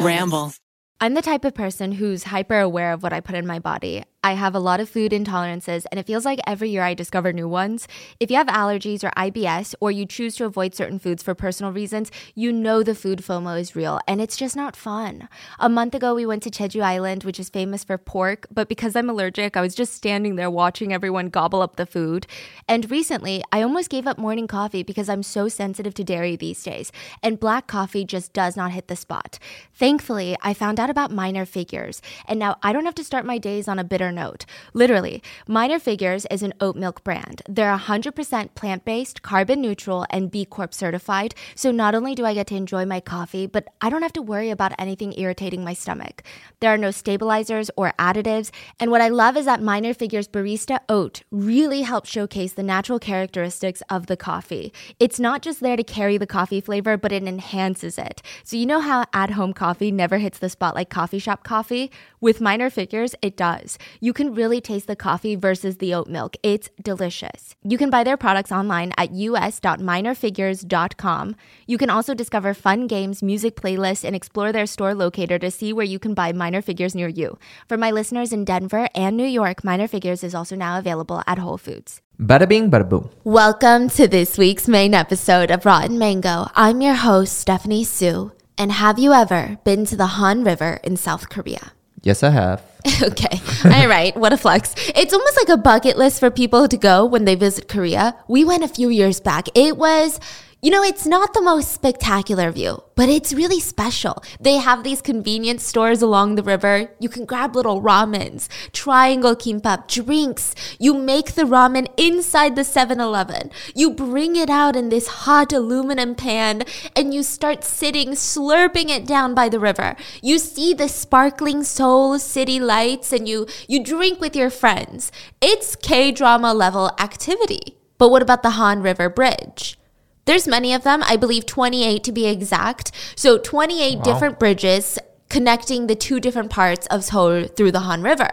Ramble. I'm the type of person who's hyper aware of what I put in my body. I have a lot of food intolerances, and it feels like every year I discover new ones. If you have allergies or IBS, or you choose to avoid certain foods for personal reasons, you know the food FOMO is real, and it's just not fun. A month ago, we went to Jeju Island, which is famous for pork, but because I'm allergic, I was just standing there watching everyone gobble up the food. And recently, I almost gave up morning coffee because I'm so sensitive to dairy these days, and black coffee just does not hit the spot. Thankfully, I found out about minor figures, and now I don't have to start my days on a bitter note. Literally, Minor Figures is an oat milk brand. They're 100% plant based, carbon neutral, and B Corp certified. So not only do I get to enjoy my coffee, but I don't have to worry about anything irritating my stomach. There are no stabilizers or additives. And what I love is that Minor Figures Barista Oat really helps showcase the natural characteristics of the coffee. It's not just there to carry the coffee flavor, but it enhances it. So you know how at home coffee never hits the spot like coffee shop coffee? With Minor Figures, it does. You can really taste the coffee versus the oat milk. It's delicious. You can buy their products online at us.minorfigures.com. You can also discover fun games, music playlists, and explore their store locator to see where you can buy Minor Figures near you. For my listeners in Denver and New York, Minor Figures is also now available at Whole Foods. Bada bing, bada boom. Welcome to this week's main episode of Rotten Mango. I'm your host, Stephanie Soo. And have you ever been to the Han River in South Korea? Yes, I have. okay. All right. What a flex. It's almost like a bucket list for people to go when they visit Korea. We went a few years back. It was, you know, it's not the most spectacular view, but it's really special. They have these convenience stores along the river. You can grab little ramens, triangle kimbap, drinks. You make the ramen inside the 7 Eleven. You bring it out in this hot aluminum pan and you start sitting, slurping it down by the river. You see the sparkling Seoul city lights and you, you drink with your friends. It's K drama level activity. But what about the Han River Bridge? There's many of them, I believe 28 to be exact. So 28 Wow. different bridges connecting the two different parts of Seoul through the Han River.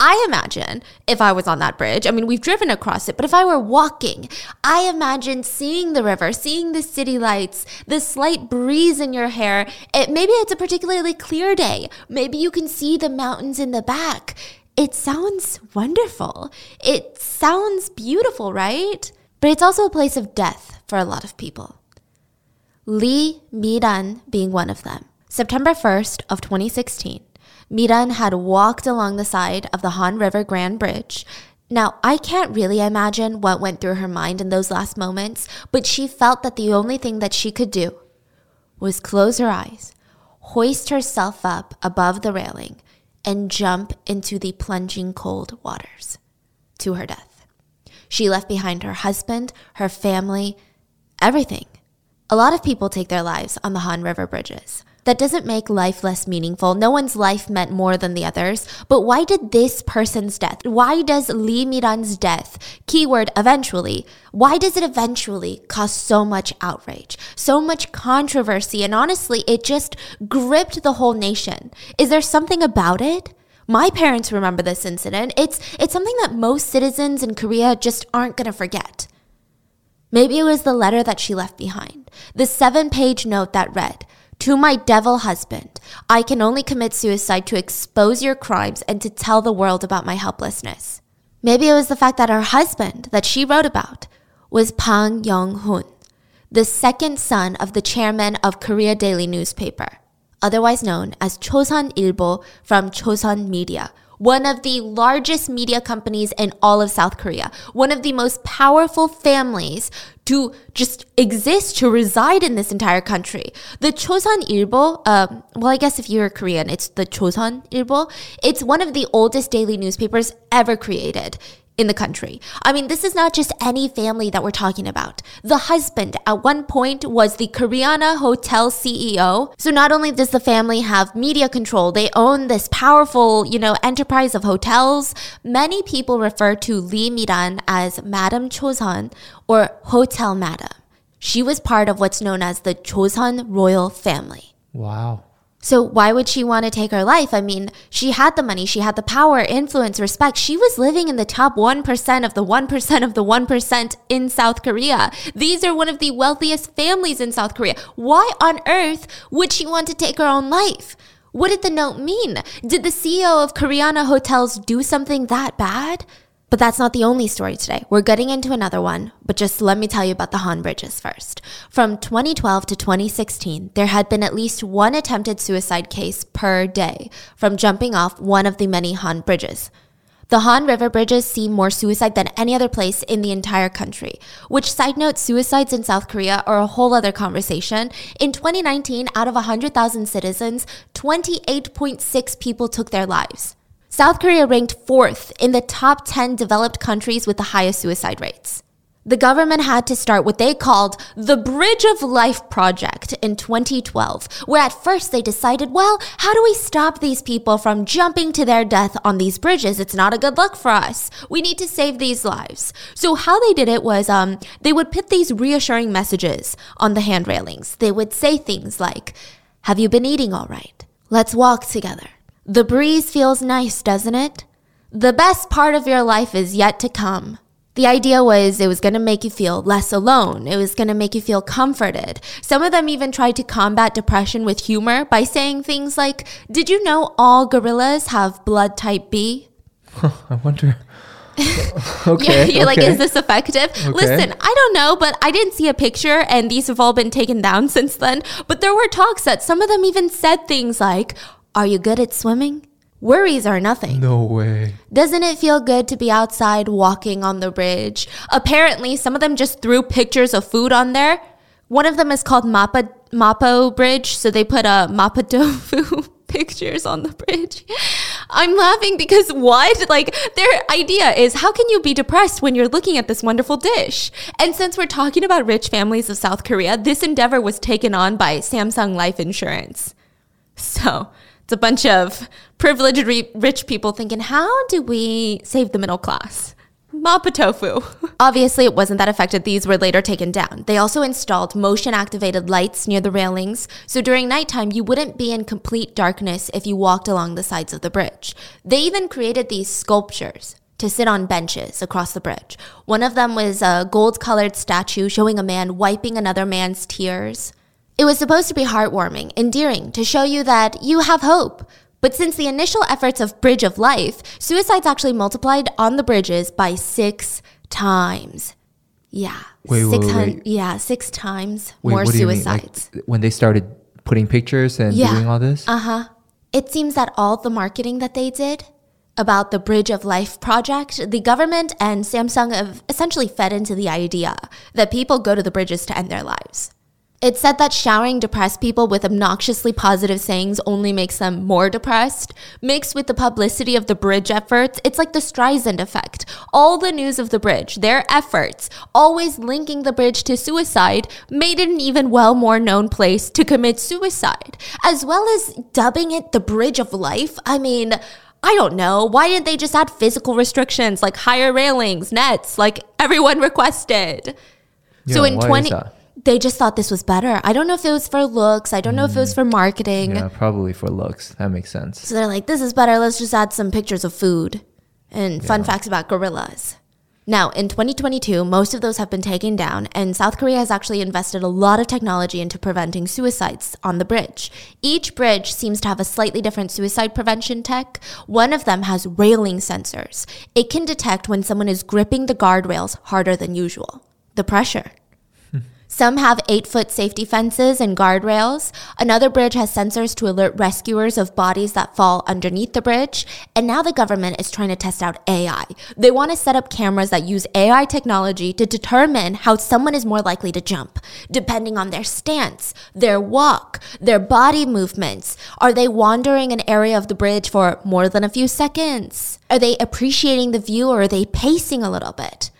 I imagine if I was on that bridge, I mean, we've driven across it, but if I were walking, I imagine seeing the river, seeing the city lights, the slight breeze in your hair. It, maybe it's a particularly clear day. Maybe you can see the mountains in the back. It sounds wonderful. It sounds beautiful, right? But it's also a place of death for a lot of people. Lee Miran being one of them. September 1st of 2016, Miran had walked along the side of the Han River Grand Bridge. Now, I can't really imagine what went through her mind in those last moments, but she felt that the only thing that she could do was close her eyes, hoist herself up above the railing, and jump into the plunging cold waters to her death. She left behind her husband, her family, everything. A lot of people take their lives on the Han River bridges. That doesn't make life less meaningful. No one's life meant more than the others. But why did this person's death, why does Lee Miran's death, keyword eventually, why does it eventually cause so much outrage, so much controversy? And honestly, it just gripped the whole nation. Is there something about it? My parents remember this incident. It's, it's something that most citizens in Korea just aren't going to forget. Maybe it was the letter that she left behind, the seven page note that read, To my devil husband, I can only commit suicide to expose your crimes and to tell the world about my helplessness. Maybe it was the fact that her husband, that she wrote about, was Pang Young Hoon, the second son of the chairman of Korea Daily newspaper, otherwise known as Chosun Ilbo from Chosun Media, one of the largest media companies in all of South Korea, one of the most powerful families to just exist, to reside in this entire country. The Chosun Ilbo, um, well, I guess if you're Korean, it's the Chosun Ilbo. It's one of the oldest daily newspapers ever created in the country. I mean, this is not just any family that we're talking about. The husband at one point was the Koreana Hotel CEO. So not only does the family have media control, they own this powerful, you know, enterprise of hotels. Many people refer to Lee Miran as Madam Chosun or Hotel Madam. She was part of what's known as the Chosun royal family. Wow. So why would she want to take her life? I mean, she had the money, she had the power, influence, respect. She was living in the top 1% of the 1% of the 1% in South Korea. These are one of the wealthiest families in South Korea. Why on earth would she want to take her own life? What did the note mean? Did the CEO of Koreana Hotels do something that bad? But that's not the only story today. We're getting into another one, but just let me tell you about the Han Bridges first. From 2012 to 2016, there had been at least one attempted suicide case per day from jumping off one of the many Han Bridges. The Han River bridges see more suicide than any other place in the entire country, which side note, suicides in South Korea are a whole other conversation. In 2019, out of 100,000 citizens, 28.6 people took their lives. South Korea ranked fourth in the top 10 developed countries with the highest suicide rates. The government had to start what they called the Bridge of Life project in 2012, where at first they decided, well, how do we stop these people from jumping to their death on these bridges? It's not a good look for us. We need to save these lives. So how they did it was um, they would put these reassuring messages on the hand railings. They would say things like, have you been eating all right? Let's walk together. The breeze feels nice, doesn't it? The best part of your life is yet to come. The idea was it was going to make you feel less alone. It was going to make you feel comforted. Some of them even tried to combat depression with humor by saying things like, Did you know all gorillas have blood type B? I wonder. okay. Yeah, you're like, is this effective? Okay. Listen, I don't know, but I didn't see a picture, and these have all been taken down since then. But there were talks that some of them even said things like, Are you good at swimming? Worries are nothing. No way. Doesn't it feel good to be outside walking on the bridge? Apparently, some of them just threw pictures of food on there. One of them is called Mapa, Mapo Bridge, so they put a Mapa tofu pictures on the bridge. I'm laughing because what? Like, their idea is how can you be depressed when you're looking at this wonderful dish? And since we're talking about rich families of South Korea, this endeavor was taken on by Samsung Life Insurance. So, it's a bunch of privileged re- rich people thinking, how do we save the middle class? Mapa tofu. Obviously, it wasn't that effective. These were later taken down. They also installed motion activated lights near the railings, so during nighttime, you wouldn't be in complete darkness if you walked along the sides of the bridge. They even created these sculptures to sit on benches across the bridge. One of them was a gold colored statue showing a man wiping another man's tears. It was supposed to be heartwarming, endearing, to show you that you have hope. But since the initial efforts of Bridge of Life, suicides actually multiplied on the bridges by six times. Yeah. Wait, six wait, wait. Yeah, six times Wait, more what do you mean? Like, suicides. when they started putting pictures and Yeah. doing all this? Uh huh. It seems that all the marketing that they did about the Bridge of Life project, the government and Samsung have essentially fed into the idea that people go to the bridges to end their lives. It said that showering depressed people with obnoxiously positive sayings only makes them more depressed. Mixed with the publicity of the bridge efforts, it's like the Streisand effect. All the news of the bridge, their efforts, always linking the bridge to suicide, made it an even well more known place to commit suicide. As well as dubbing it the Bridge of Life. I mean, I don't know. Why didn't they just add physical restrictions like higher railings, nets, like everyone requested? so in why is 20 that? They just thought this was better. I don't know if it was for looks. I don't know if it was mm. for marketing. Yeah, probably for looks. That makes sense. So they're like, this is better. Let's just add some pictures of food and fun facts about gorillas. Now, in 2022, most of those have been taken down, and South Korea has actually invested a lot of technology into preventing suicides on the bridge. Each bridge seems to have a slightly different suicide prevention tech. One of them has railing sensors. It can detect when someone is gripping the guardrails harder than usual. The pressure. Some have eight foot safety fences and guardrails. Another bridge has sensors to alert rescuers of bodies that fall underneath the bridge. And now the government is trying to test out AI. They want to set up cameras that use AI technology to determine how someone is more likely to jump, depending on their stance, their walk, their body movements. Are they wandering an area of the bridge for more than a few seconds? Are they appreciating the view or are they pacing a little bit?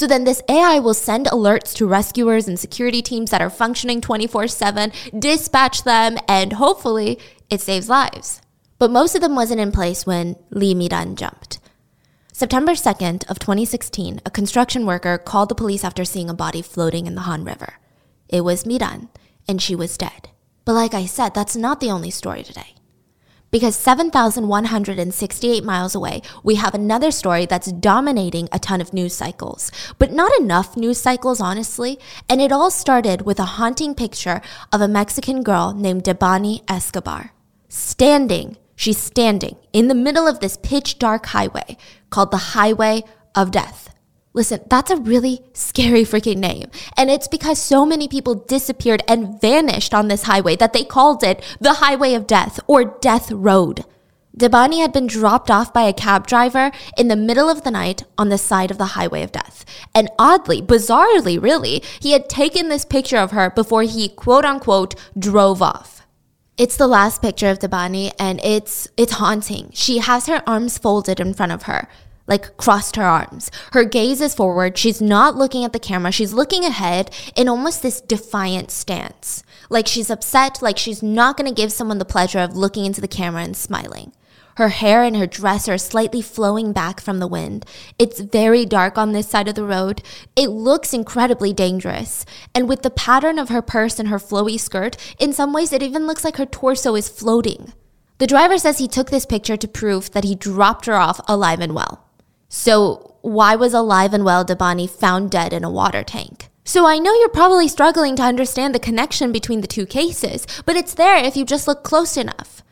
So then this AI will send alerts to rescuers and security teams that are functioning 24/7, dispatch them, and hopefully it saves lives. But most of them wasn't in place when Lee Miran jumped. September 2nd of 2016, a construction worker called the police after seeing a body floating in the Han River. It was Miran, and she was dead. But like I said, that's not the only story today. Because 7,168 miles away, we have another story that's dominating a ton of news cycles. But not enough news cycles, honestly. And it all started with a haunting picture of a Mexican girl named Debanhi Escobar. Standing, she's standing in the middle of this pitch dark highway called the Highway of Death. Listen, that's a really scary freaking name. And it's because so many people disappeared and vanished on this highway that they called it the Highway of Death or Death Road. Debanhi had been dropped off by a cab driver in the middle of the night on the side of the Highway of Death. And oddly, bizarrely, really, he had taken this picture of her before he quote unquote drove off. It's the last picture of Debanhi and it's it's haunting. She has her arms folded in front of her like crossed her arms. Her gaze is forward. She's not looking at the camera. She's looking ahead in almost this defiant stance. Like she's upset, like she's not going to give someone the pleasure of looking into the camera and smiling. Her hair and her dress are slightly flowing back from the wind. It's very dark on this side of the road. It looks incredibly dangerous. And with the pattern of her purse and her flowy skirt, in some ways it even looks like her torso is floating. The driver says he took this picture to prove that he dropped her off alive and well. So, why was alive and well Debanhi found dead in a water tank? So, I know you're probably struggling to understand the connection between the two cases, but it's there if you just look close enough.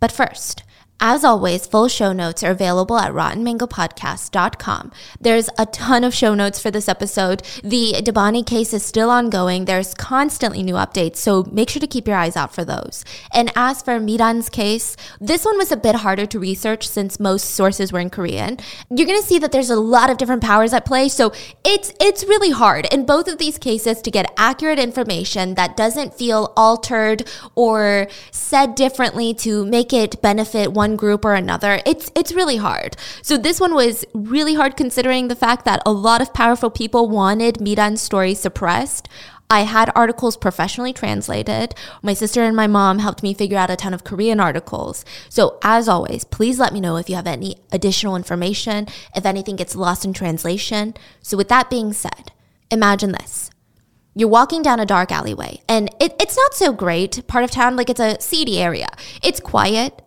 But first, as always, full show notes are available at rottenmangopodcast.com. There's a ton of show notes for this episode. The Debanhi case is still ongoing. There's constantly new updates, so make sure to keep your eyes out for those. And as for Miran's case, this one was a bit harder to research since most sources were in Korean. You're going to see that there's a lot of different powers at play, so it's it's really hard in both of these cases to get accurate information that doesn't feel altered or said differently to make it benefit one one group or another. It's it's really hard. So this one was really hard considering the fact that a lot of powerful people wanted Miran's story suppressed. I had articles professionally translated. My sister and my mom helped me figure out a ton of Korean articles. So, as always, please let me know if you have any additional information, if anything gets lost in translation. So, with that being said, imagine this. You're walking down a dark alleyway, and it, it's not so great part of town, like it's a seedy area. It's quiet,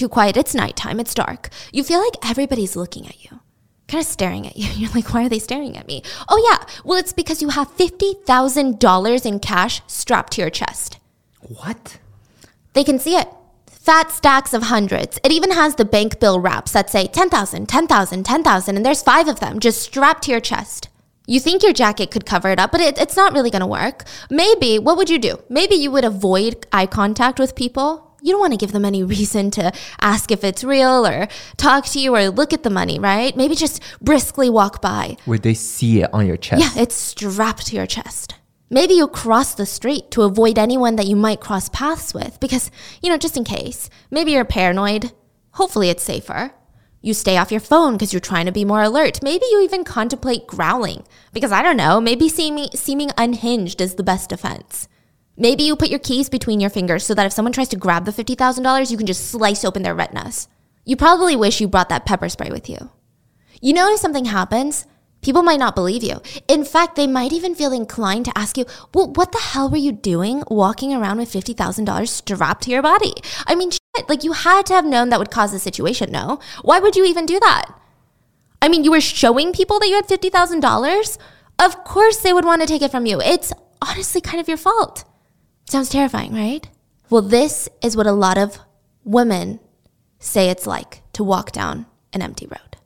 too quiet. It's nighttime. It's dark. You feel like everybody's looking at you, kind of staring at you. You're like, why are they staring at me? Oh, yeah. Well, it's because you have $50,000 in cash strapped to your chest. What? They can see it. Fat stacks of hundreds. It even has the bank bill wraps that say 10,000, 10,000, 10,000, and there's five of them just strapped to your chest. You think your jacket could cover it up, but it, it's not really gonna work. Maybe, what would you do? Maybe you would avoid eye contact with people you don't want to give them any reason to ask if it's real or talk to you or look at the money, right? Maybe just briskly walk by. Would they see it on your chest? Yeah, it's strapped to your chest. Maybe you cross the street to avoid anyone that you might cross paths with because, you know, just in case. Maybe you're paranoid. Hopefully, it's safer. You stay off your phone because you're trying to be more alert. Maybe you even contemplate growling because I don't know, maybe seeming, seeming unhinged is the best defense. Maybe you put your keys between your fingers so that if someone tries to grab the $50,000, you can just slice open their retinas. You probably wish you brought that pepper spray with you. You know, if something happens, people might not believe you. In fact, they might even feel inclined to ask you, well, what the hell were you doing walking around with $50,000 strapped to your body? I mean, shit, like you had to have known that would cause the situation, no? Why would you even do that? I mean, you were showing people that you had $50,000? Of course they would want to take it from you. It's honestly kind of your fault. Sounds terrifying, right? Well, this is what a lot of women say it's like to walk down an empty road.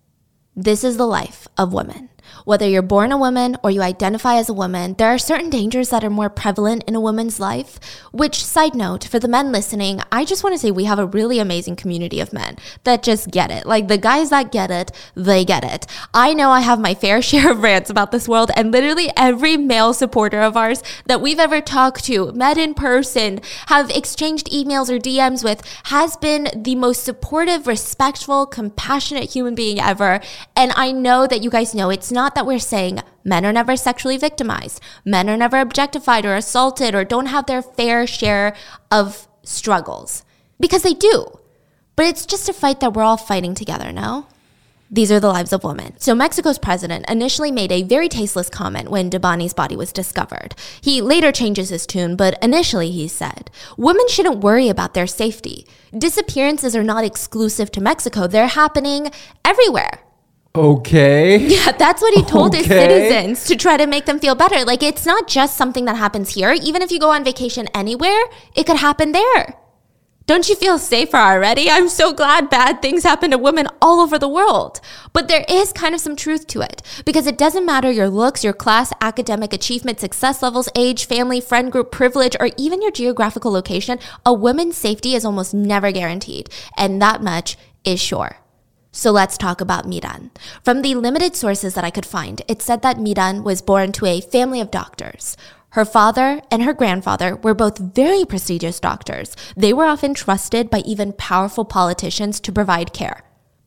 This is the life of women. Whether you're born a woman or you identify as a woman, there are certain dangers that are more prevalent in a woman's life. Which, side note, for the men listening, I just want to say we have a really amazing community of men that just get it. Like the guys that get it, they get it. I know I have my fair share of rants about this world, and literally every male supporter of ours that we've ever talked to, met in person, have exchanged emails or DMs with, has been the most supportive, respectful, compassionate human being ever. And I know that you guys know it's not that we're saying men are never sexually victimized, men are never objectified or assaulted or don't have their fair share of struggles. Because they do. But it's just a fight that we're all fighting together, no? These are the lives of women. So, Mexico's president initially made a very tasteless comment when Debanhi's body was discovered. He later changes his tune, but initially he said, Women shouldn't worry about their safety. Disappearances are not exclusive to Mexico, they're happening everywhere. Okay. Yeah, that's what he told his citizens to try to make them feel better. Like, it's not just something that happens here. Even if you go on vacation anywhere, it could happen there. Don't you feel safer already? I'm so glad bad things happen to women all over the world. But there is kind of some truth to it because it doesn't matter your looks, your class, academic achievement, success levels, age, family, friend group, privilege, or even your geographical location, a woman's safety is almost never guaranteed. And that much is sure. So let's talk about Miran. From the limited sources that I could find, it said that Miran was born to a family of doctors. Her father and her grandfather were both very prestigious doctors. They were often trusted by even powerful politicians to provide care.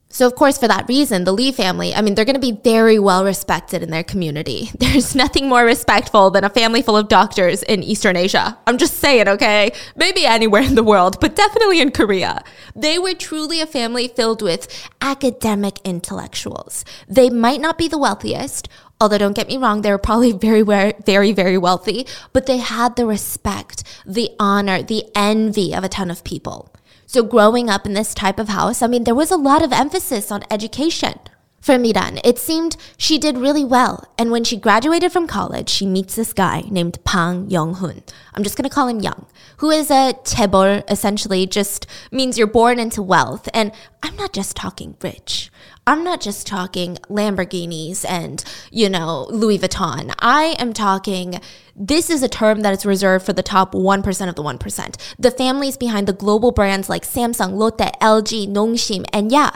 So, of course, for that reason, the Lee family, I mean, they're going to be very well respected in their community. There's nothing more respectful than a family full of doctors in Eastern Asia. I'm just saying, okay? Maybe anywhere in the world, but definitely in Korea. They were truly a family filled with academic intellectuals. They might not be the wealthiest, although don't get me wrong, they were probably very, very, very, wealthy, but they had the respect, the honor, the envy of a ton of people. So growing up in this type of house, I mean, there was a lot of emphasis on education. For Miran, it seemed she did really well. And when she graduated from college, she meets this guy named Pang Yong-hun. I'm just going to call him Young, who is a chaebol, essentially just means you're born into wealth. And I'm not just talking rich. I'm not just talking Lamborghinis and, you know, Louis Vuitton. I am talking, this is a term that is reserved for the top 1% of the 1%. The families behind the global brands like Samsung, Lotte, LG, Nongshim, and yeah,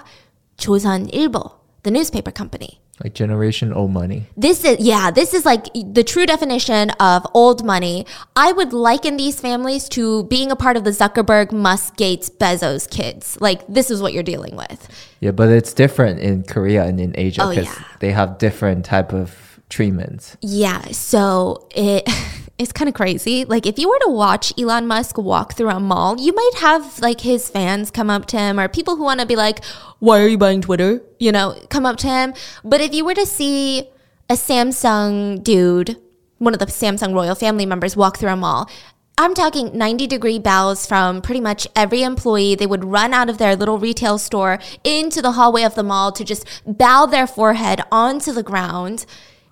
Chosun Ilbo, the newspaper company. Like generation old money. This is, yeah, this is like the true definition of old money. I would liken these families to being a part of the Zuckerberg, Musk, Gates, Bezos kids. Like, this is what you're dealing with. Yeah, but it's different in Korea and in Asia Oh, because yeah. they have different type of treatments. Yeah, so it it's kind of crazy. Like if you were to watch Elon Musk walk through a mall, you might have like his fans come up to him or people who want to be like, "Why are you buying Twitter?" you know, come up to him. But if you were to see a Samsung dude, one of the Samsung royal family members walk through a mall, I'm talking 90 degree bows from pretty much every employee. They would run out of their little retail store into the hallway of the mall to just bow their forehead onto the ground.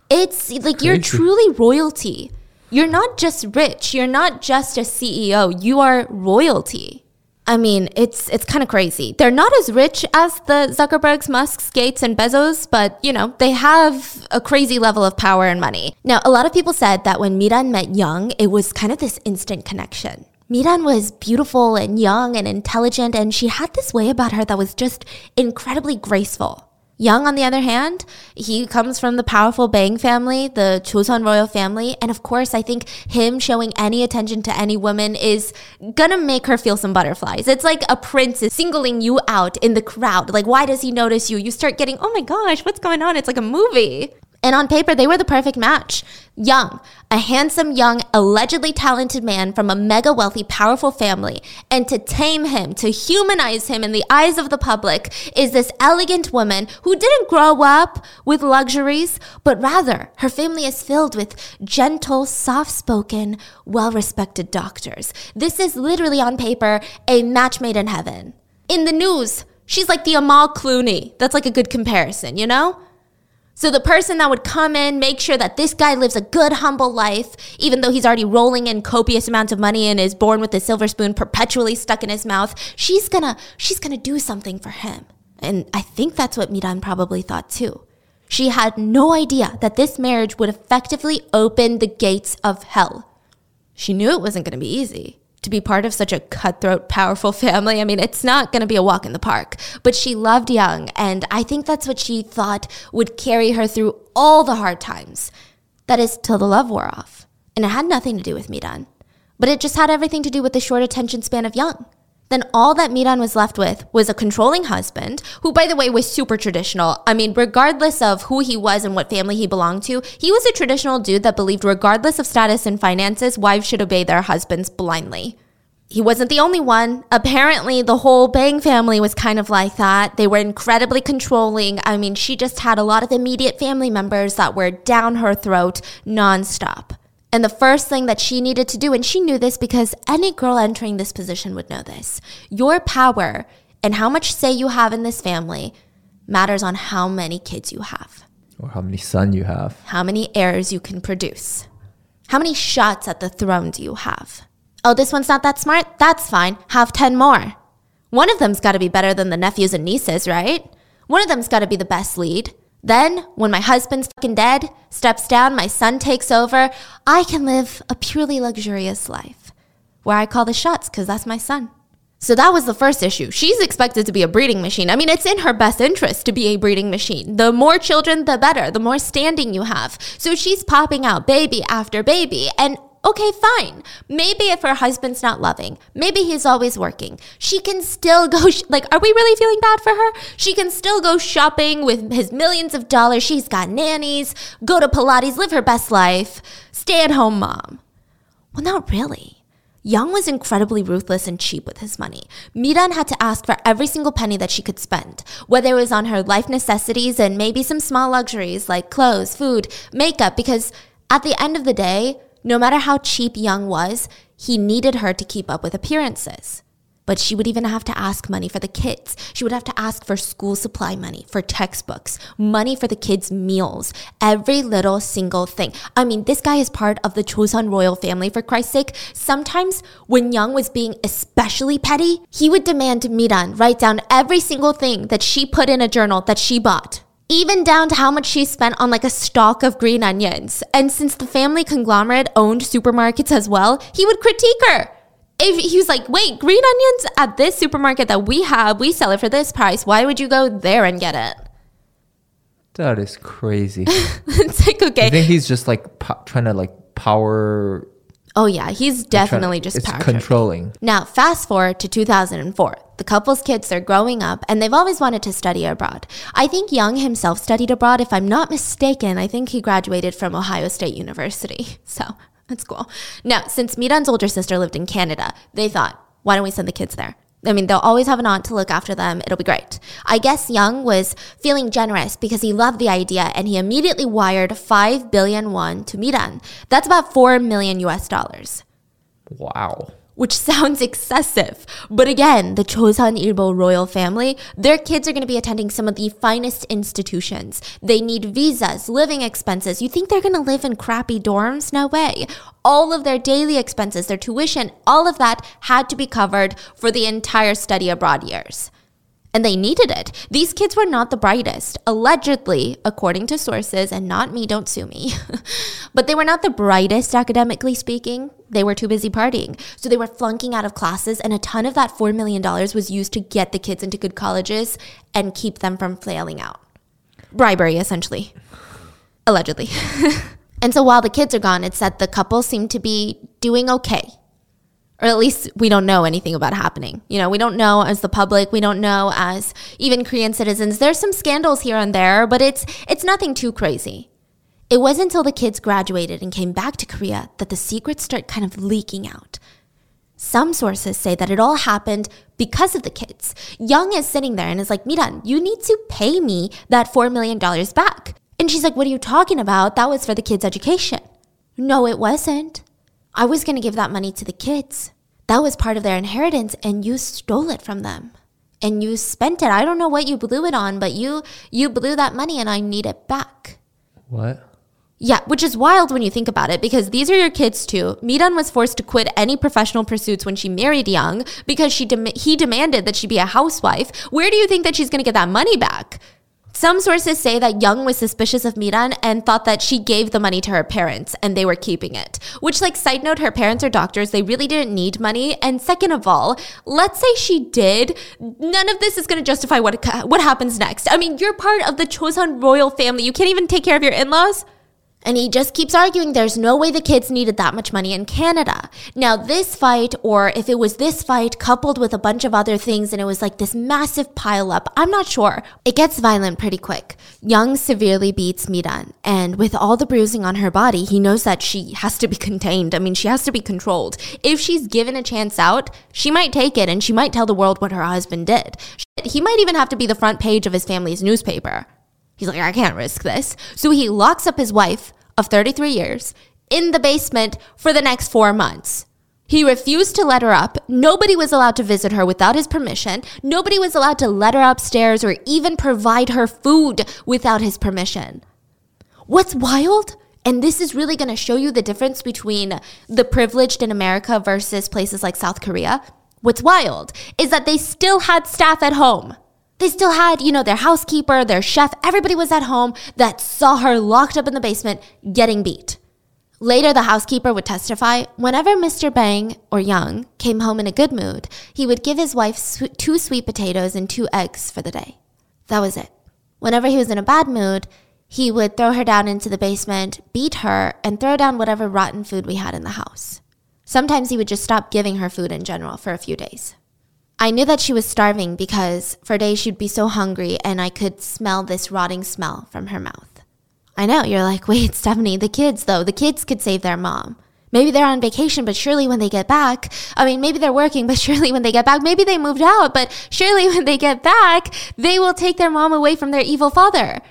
It's like you're truly royalty. You're not just rich. You're not just a CEO. You are royalty. I mean, it's it's kind of crazy. They're not as rich as the Zuckerbergs, Musks, Gates, and Bezos, but you know, they have a crazy level of power and money. Now, a lot of people said that when Miran met Young, it was kind of this instant connection. Miran was beautiful and young and intelligent, and she had this way about her that was just incredibly graceful. Young, on the other hand, he comes from the powerful Bang family, the Chosun royal family, and of course, I think him showing any attention to any woman is gonna make her feel some butterflies. It's like a prince is singling you out in the crowd. Like, why does he notice you? You start getting, oh my gosh, what's going on? It's like a movie. And on paper, they were the perfect match. Young, a handsome, young, allegedly talented man from a mega wealthy, powerful family. And to tame him, to humanize him in the eyes of the public, is this elegant woman who didn't grow up with luxuries, but rather her family is filled with gentle, soft spoken, well respected doctors. This is literally on paper a match made in heaven. In the news, she's like the Amal Clooney. That's like a good comparison, you know? So the person that would come in, make sure that this guy lives a good, humble life, even though he's already rolling in copious amounts of money and is born with a silver spoon perpetually stuck in his mouth, she's gonna she's gonna do something for him. And I think that's what Miran probably thought too. She had no idea that this marriage would effectively open the gates of hell. She knew it wasn't to be easy to be part of such a cutthroat, powerful family. I mean, it's not going to be a walk in the park, but she loved Young, and I think that's what she thought would carry her through all the hard times. That is, till the love wore off. And it had nothing to do with Miran, but it just had everything to do with the short attention span of Young. Then all that Miran was left with was a controlling husband, who, by the way, was super traditional. I mean, regardless of who he was and what family he belonged to, he was a traditional dude that believed, regardless of status and finances, wives should obey their husbands blindly. he wasn't the only one. Apparently, the whole Bang family was kind of like that. They were incredibly controlling. I mean, she just had a lot of immediate family members that were down her throat nonstop. And the first thing that she needed to do, and she knew this because any girl entering this position would know this your power and how much say you have in this family matters on how many kids you have, Or how many sons you have. how many heirs you can produce, how many shots at the throne do you have. Oh, this one's not that smart? That's fine. Have 10 more. One of them's got to be better than the nephews and nieces, right? One of them's got to be the best lead. Then, when my husband's fucking dead, steps down, my son takes over, I can live a purely luxurious life where I call the shots because that's my son. So that was the first issue. She's expected to be a breeding machine. I mean, it's in her best interest to be a breeding machine. The more children, the better, the more standing you have. So she's popping out baby after baby. And okay, fine. Maybe if her husband's not loving, maybe he's always working, she can still go, sh- like, are we really feeling bad for her? She can still go shopping with his millions of dollars. She's got nannies, go to Pilates, live her best life, stay at home mom. Well, not really. Young was incredibly ruthless and cheap with his money. Miran had to ask for every single penny that she could spend, whether it was on her life necessities and maybe some small luxuries like clothes, food, makeup, because at the end of the day, no matter how cheap Young was, he needed her to keep up with appearances. But she would even have to ask money for the kids. She would have to ask for school supply money, for textbooks, money for the kids' meals, every little single thing. I mean, this guy is part of the Chosun royal family, for Christ's sake. Sometimes, when Young was being especially petty, he would demand Miran write down every single thing that she put in a journal that she bought even down to how much she spent on like a stalk of green onions. And since the family conglomerate owned supermarkets as well, he would critique her. If he was like, wait, green onions at this supermarket that we have, we sell it for this price. Why would you go there and get it? That is crazy. it's like, okay. I think he's just like po- trying to like power. Oh, yeah, he's definitely just it's controlling. Now, fast forward to 2004. The couple's kids are growing up and they've always wanted to study abroad. I think Young himself studied abroad. If I'm not mistaken, I think he graduated from Ohio State University. So that's cool. Now, since Miran's older sister lived in Canada, they thought, why don't we send the kids there? I mean, they'll always have an aunt to look after them. It'll be great. I guess Young was feeling generous because he loved the idea and he immediately wired 5 billion won to Miran. That's about 4 million US dollars Wow. Which sounds excessive. But again, the Chosun Ilbo royal family, their kids are going to be attending some of the finest institutions. They need visas, living expenses. You think they're going to live in crappy dorms? No way. All of their daily expenses, their tuition, all of that had to be covered for the entire study abroad years. And they needed it. These kids were not the brightest, allegedly, according to sources, and not me, don't sue me. but they were not the brightest academically speaking. They were too busy partying. So they were flunking out of classes, and a ton of that $4 million was used to get the kids into good colleges and keep them from flailing out. Bribery, essentially. Allegedly. and so while the kids are gone, it's that the couple seem to be doing okay or at least we don't know anything about happening. You know, we don't know as the public, we don't know as even Korean citizens. There's some scandals here and there, but it's it's nothing too crazy. It wasn't until the kids graduated and came back to Korea that the secrets start kind of leaking out. Some sources say that it all happened because of the kids. Young is sitting there and is like, Miran, you need to pay me that $4 million back. And she's like, What are you talking about? That was for the kids' education. No, it wasn't. I was going to give that money to the kids. That was part of their inheritance and you stole it from them. And you spent it. I don't know what you blew it on, but you you blew that money and I need it back. What? Yeah, which is wild when you think about it because these are your kids too. Miran was forced to quit any professional pursuits when she married Young because she dem- he demanded that she be a housewife. Where do you think that she's going to get that money back? Some sources say that Young was suspicious of Miran and thought that she gave the money to her parents and they were keeping it. Which, like, side note, her parents are doctors. They really didn't need money. And second of all, let's say she did. None of this is going to justify what what happens next. I mean, you're part of the Chosun royal family. You can't even take care of your in laws. And he just keeps arguing there's no way the kids needed that much money in Canada. Now, this fight, or if it was this fight coupled with a bunch of other things and it was like this massive pileup, I'm not sure. It gets violent pretty quick. Young severely beats Miran, and with all the bruising on her body, he knows that she has to be contained. I mean, she has to be controlled. If she's given a chance out, she might take it and she might tell the world what her husband did. He might even have to be the front page of his family's newspaper. He's like, I can't risk this. So he locks up his wife of 33 years in the basement for the next four months. He refused to let her up. Nobody was allowed to visit her without his permission. Nobody was allowed to let her upstairs or even provide her food without his permission. What's wild? And this is really going to show you the difference between the privileged in America versus places like South Korea. What's wild is that they still had staff at home. They still had, you know, their housekeeper, their chef, everybody was at home that saw her locked up in the basement getting beat. Later, the housekeeper would testify whenever Mr. Bang or Young came home in a good mood, he would give his wife sw- two sweet potatoes and two eggs for the day. That was it. Whenever he was in a bad mood, he would throw her down into the basement, beat her, and throw down whatever rotten food we had in the house. Sometimes he would just stop giving her food in general for a few days. I knew that she was starving because for days she'd be so hungry and I could smell this rotting smell from her mouth. I know, you're like, wait, Stephanie, the kids though, the kids could save their mom. Maybe they're on vacation, but surely when they get back, I mean, maybe they're working, but surely when they get back, maybe they moved out, but surely when they get back, they will take their mom away from their evil father.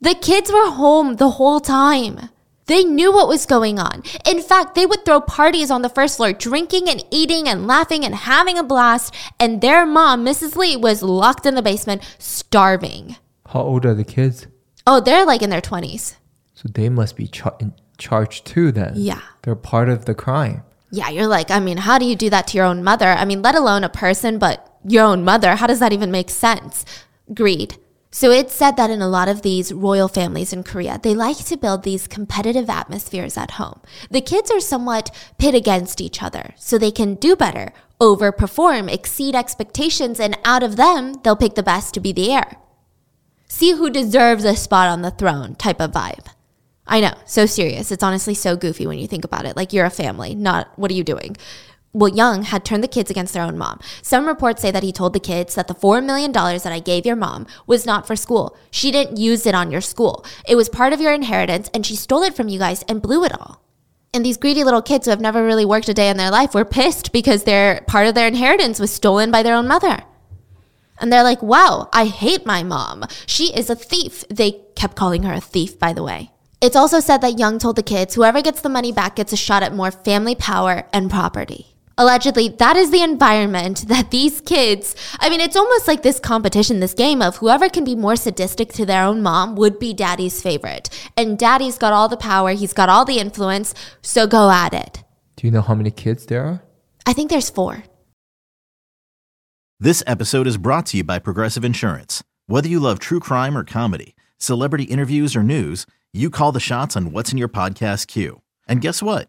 The kids were home the whole time. They knew what was going on. In fact, they would throw parties on the first floor, drinking and eating and laughing and having a blast. And their mom, Mrs. Lee, was locked in the basement, starving. How old are the kids? Oh, they're like in their 20s. So they must be char- in charged too then. Yeah. They're part of the crime. Yeah, you're like, I mean, how do you do that to your own mother? I mean, let alone a person, but your own mother. How does that even make sense? Greed. So it's said that in a lot of these royal families in Korea, they like to build these competitive atmospheres at home. The kids are somewhat pit against each other, so they can do better, overperform, exceed expectations, and out of them, they'll pick the best to be the heir. See who deserves a spot on the throne type of vibe. I know, so serious. It's honestly so goofy when you think about it. Like you're a family, not what are you doing? Well, Young had turned the kids against their own mom. Some reports say that he told the kids that the $4 million that I gave your mom was not for school. She didn't use it on your school. It was part of your inheritance, and she stole it from you guys and blew it all. And these greedy little kids who have never really worked a day in their life were pissed because their part of their inheritance was stolen by their own mother. And they're like, wow, I hate my mom. She is a thief. They kept calling her a thief, by the way. It's also said that Young told the kids whoever gets the money back gets a shot at more family power and property. Allegedly, that is the environment that these kids, I mean, it's almost like this competition, this game of whoever can be more sadistic to their own mom would be daddy's favorite. And daddy's got all the power, he's got all the influence, so go at it. Do you know how many kids there are? I think there's four. This episode is brought to you by Progressive Insurance. Whether you love true crime or comedy, celebrity interviews or news, you call the shots on what's in your podcast queue. And guess what?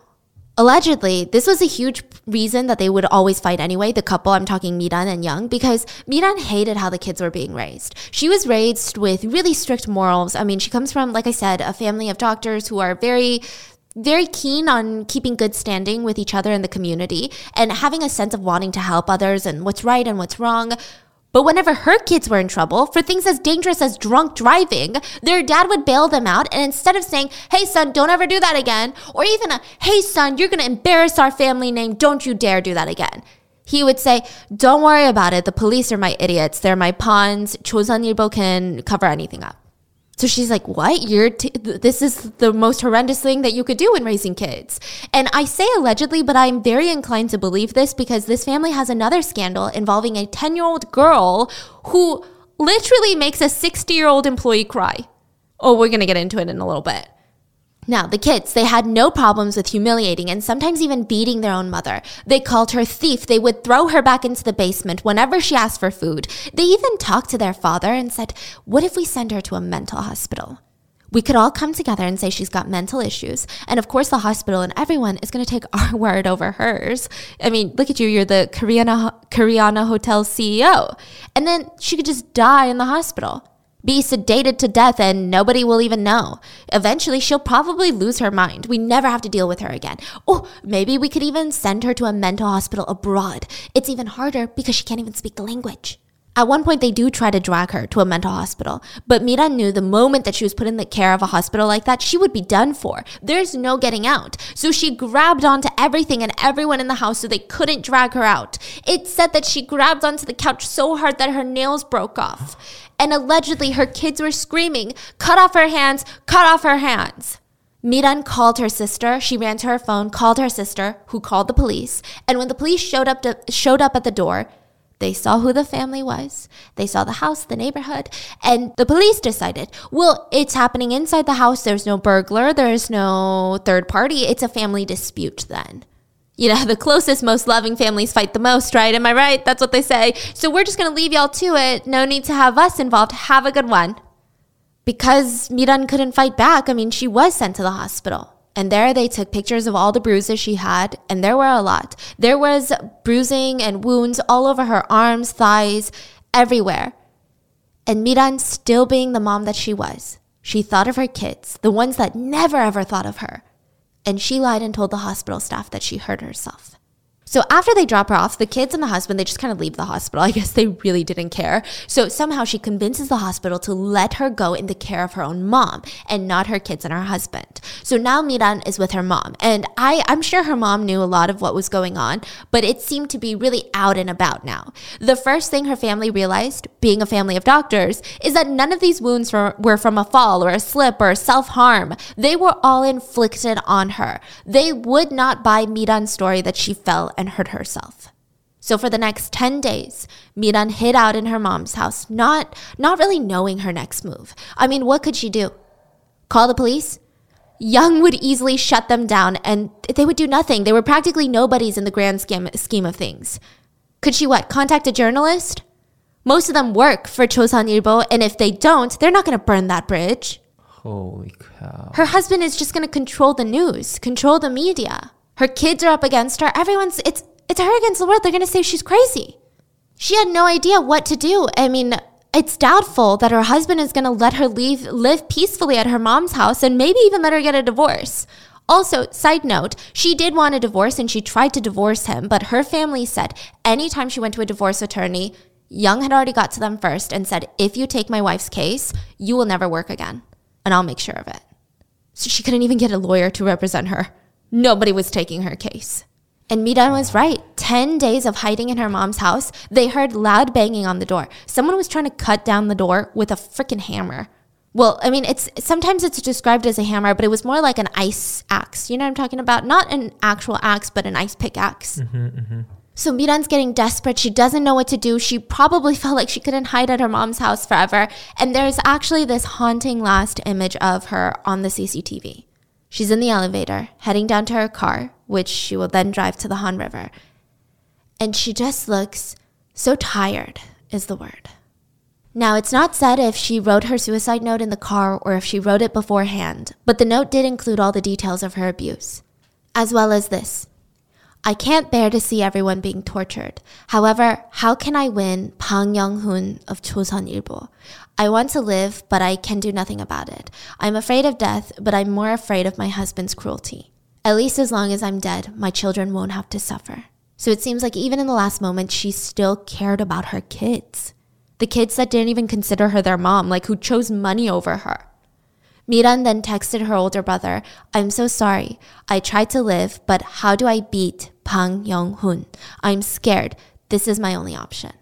allegedly, this was a huge reason that they would always fight anyway, the couple, I'm talking Miran and Young, because Miran hated how the kids were being raised. She was raised with really strict morals. I mean, she comes from, like I said, a family of doctors who are very very keen on keeping good standing with each other in the community and having a sense of wanting to help others and what's right and what's wrong. But whenever her kids were in trouble for things as dangerous as drunk driving, their dad would bail them out. And instead of saying, hey, son, don't ever do that again, or even a, hey, son, you're going to embarrass our family name, don't you dare do that again. He would say, don't worry about it. The police are my idiots. They're my pawns. Chosun can cover anything up. So she's like, "What? You're t- this is the most horrendous thing that you could do in raising kids." And I say allegedly, but I'm very inclined to believe this because this family has another scandal involving a 10-year-old girl who literally makes a 60-year-old employee cry. Oh, we're going to get into it in a little bit. Now, the kids, they had no problems with humiliating and sometimes even beating their own mother. They called her thief. They would throw her back into the basement whenever she asked for food. They even talked to their father and said, What if we send her to a mental hospital? We could all come together and say she's got mental issues. And of course, the hospital and everyone is going to take our word over hers. I mean, look at you. You're the Koreana, Koreana Hotel CEO. And then she could just die in the hospital be sedated to death and nobody will even know. Eventually, she'll probably lose her mind. We never have to deal with her again. Oh, maybe we could even send her to a mental hospital abroad. It's even harder because she can't even speak the language. At one point, they do try to drag her to a mental hospital, but Mira knew the moment that she was put in the care of a hospital like that, she would be done for. There's no getting out. So she grabbed onto everything and everyone in the house so they couldn't drag her out. It said that she grabbed onto the couch so hard that her nails broke off. And allegedly, her kids were screaming, Cut off her hands, cut off her hands. Miran called her sister. She ran to her phone, called her sister, who called the police. And when the police showed up, to, showed up at the door, they saw who the family was. They saw the house, the neighborhood, and the police decided, well, it's happening inside the house. There's no burglar, there's no third party. It's a family dispute then. You know, the closest, most loving families fight the most, right? Am I right? That's what they say. So we're just going to leave y'all to it. No need to have us involved. Have a good one. Because Miran couldn't fight back, I mean, she was sent to the hospital. And there they took pictures of all the bruises she had, and there were a lot. There was bruising and wounds all over her arms, thighs, everywhere. And Miran, still being the mom that she was, she thought of her kids, the ones that never ever thought of her. And she lied and told the hospital staff that she hurt herself. So after they drop her off, the kids and the husband, they just kind of leave the hospital. I guess they really didn't care. So somehow she convinces the hospital to let her go in the care of her own mom and not her kids and her husband. So now Miran is with her mom. And I, I'm sure her mom knew a lot of what was going on, but it seemed to be really out and about now. The first thing her family realized, being a family of doctors, is that none of these wounds were, from a fall or a slip or self harm. They were all inflicted on her. They would not buy Miran's story that she fell and hurt herself. So for the next 10 days, Miran hid out in her mom's house, not not really knowing her next move. I mean, what could she do? Call the police? Young would easily shut them down and they would do nothing. They were practically nobodies in the grand scheme, scheme of things. Could she what? Contact a journalist? Most of them work for Chosun Ilbo, and if they don't, they're not going to burn that bridge. Holy cow. Her husband is just going to control the news, control the media. Her kids are up against her. Everyone's it's it's her against the world. They're going to say she's crazy. She had no idea what to do. I mean, it's doubtful that her husband is going to let her leave live peacefully at her mom's house and maybe even let her get a divorce. Also, side note, she did want a divorce and she tried to divorce him, but her family said anytime she went to a divorce attorney, Young had already got to them first and said, if you take my wife's case, you will never work again, and I'll make sure of it. So she couldn't even get a lawyer to represent her. Nobody was taking her case. And Miran was right. 10 days of hiding in her mom's house, they heard loud banging on the door. Someone was trying to cut down the door with a freaking hammer. Well, I mean, it's sometimes it's described as a hammer, but it was more like an ice axe. You know what I'm talking about? Not an actual axe, but an ice pickaxe. Mm-hmm, mm-hmm. So Miran's getting desperate. She doesn't know what to do. She probably felt like she couldn't hide at her mom's house forever. And there's actually this haunting last image of her on the CCTV. She's in the elevator, heading down to her car, which she will then drive to the Han River. And she just looks so tired, is the word. Now, it's not said if she wrote her suicide note in the car or if she wrote it beforehand, but the note did include all the details of her abuse, as well as this I can't bear to see everyone being tortured. However, how can I win Bang Young-hoon of Chosun Ilbo? I want to live, but I can do nothing about it. I'm afraid of death, but I'm more afraid of my husband's cruelty. At least as long as I'm dead, my children won't have to suffer. So it seems like even in the last moment, she still cared about her kids. The kids that didn't even consider her their mom, like who chose money over her. Miran then texted her older brother, I'm so sorry. I tried to live, but how do I beat Bang Yong Hoon? I'm scared. This is my only option.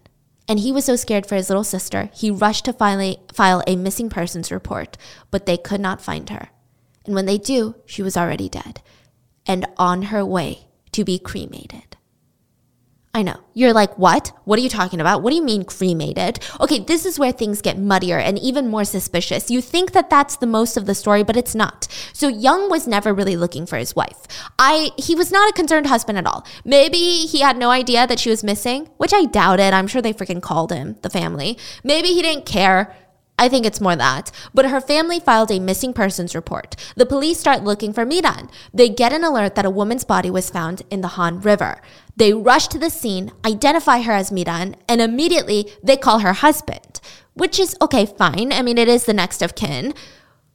And he was so scared for his little sister, he rushed to file a, file a missing persons report, but they could not find her. And when they do, she was already dead and on her way to be cremated. I know. You're like, what? What are you talking about? What do you mean cremated? Okay, this is where things get muddier and even more suspicious. You think that that's the most of the story, but it's not. So Young was never really looking for his wife. I he was not a concerned husband at all. Maybe he had no idea that she was missing, which I doubt it. I'm sure they freaking called him, the family. Maybe he didn't care. I think it's more that. But her family filed a missing persons report. The police start looking for Miran. They get an alert that a woman's body was found in the Han River. They rush to the scene, identify her as Miran, and immediately they call her husband, which is okay, fine. I mean, it is the next of kin.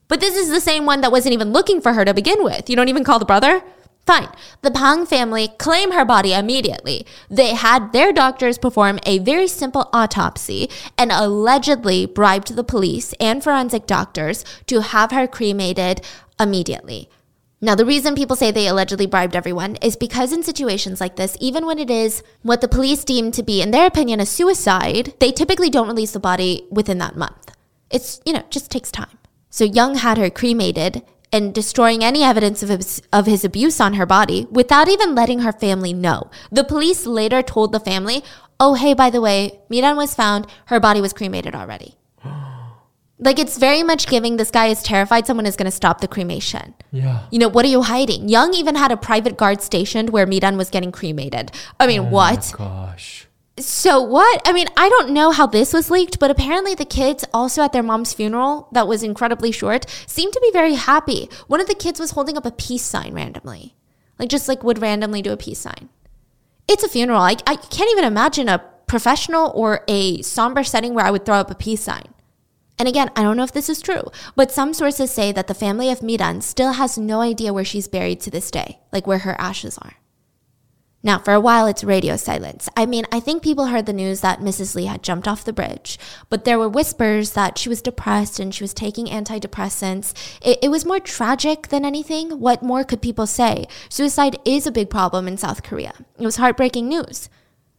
But this is the same one that wasn't even looking for her to begin with. You don't even call the brother? Fine. The Bang family claim her body immediately. They had their doctors perform a very simple autopsy and allegedly bribed the police and forensic doctors to have her cremated immediately. Now, the reason people say they allegedly bribed everyone is because in situations like this, even when it is what the police deem to be, in their opinion, a suicide, they typically don't release the body within that month. It's, you know, just takes time. So Young had her cremated and destroying any evidence of his, of his abuse on her body without even letting her family know. The police later told the family, oh, hey, by the way, Miran was found, her body was cremated already. like it's very much giving this guy is terrified someone is going to stop the cremation. Yeah. You know, what are you hiding? Young even had a private guard stationed where Miran was getting cremated. I mean, oh what? Gosh. So what? I mean, I don't know how this was leaked, but apparently the kids also at their mom's funeral that was incredibly short seemed to be very happy. One of the kids was holding up a peace sign randomly. Like just like would randomly do a peace sign. It's a funeral. I, I can't even imagine a professional or a somber setting where I would throw up a peace sign. And again, I don't know if this is true, but some sources say that the family of Miran still has no idea where she's buried to this day, like where her ashes are. Now, for a while, it's radio silence. I mean, I think people heard the news that Mrs. Lee had jumped off the bridge, but there were whispers that she was depressed and she was taking antidepressants. It, it, was more tragic than anything. What more could people say? Suicide is a big problem in South Korea. It was heartbreaking news.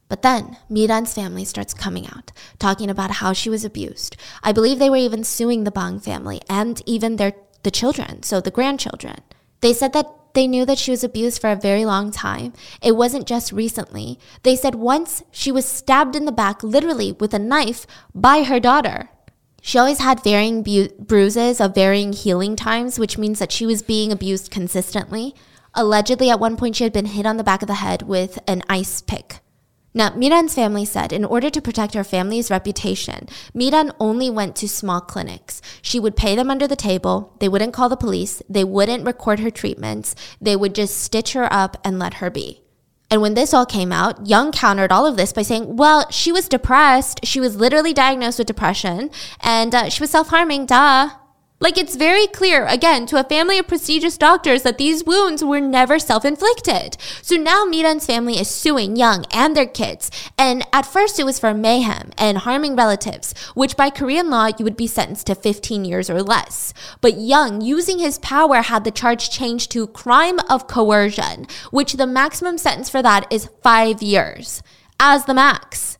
But then Miran's family starts coming out, talking about how she was abused. I believe they were even suing the Bang family and even their the children, so the grandchildren. They said that they knew that she was abused for a very long time. It wasn't just recently. They said once she was stabbed in the back, literally with a knife, by her daughter. She always had varying bu- bruises of varying healing times, which means that she was being abused consistently. Allegedly, at one point, she had been hit on the back of the head with an ice pick. Now, Miran's family said in order to protect her family's reputation, Miran only went to small clinics. She would pay them under the table. They wouldn't call the police. They wouldn't record her treatments. They would just stitch her up and let her be. And when this all came out, Young countered all of this by saying, well, she was depressed. She was literally diagnosed with depression and uh, she was self harming, duh. Like it's very clear, again, to a family of prestigious doctors that these wounds were never self inflicted. So now Miran's family is suing Young and their kids. And at first it was for mayhem and harming relatives, which by Korean law you would be sentenced to 15 years or less. But Young, using his power, had the charge changed to crime of coercion, which the maximum sentence for that is five years as the max.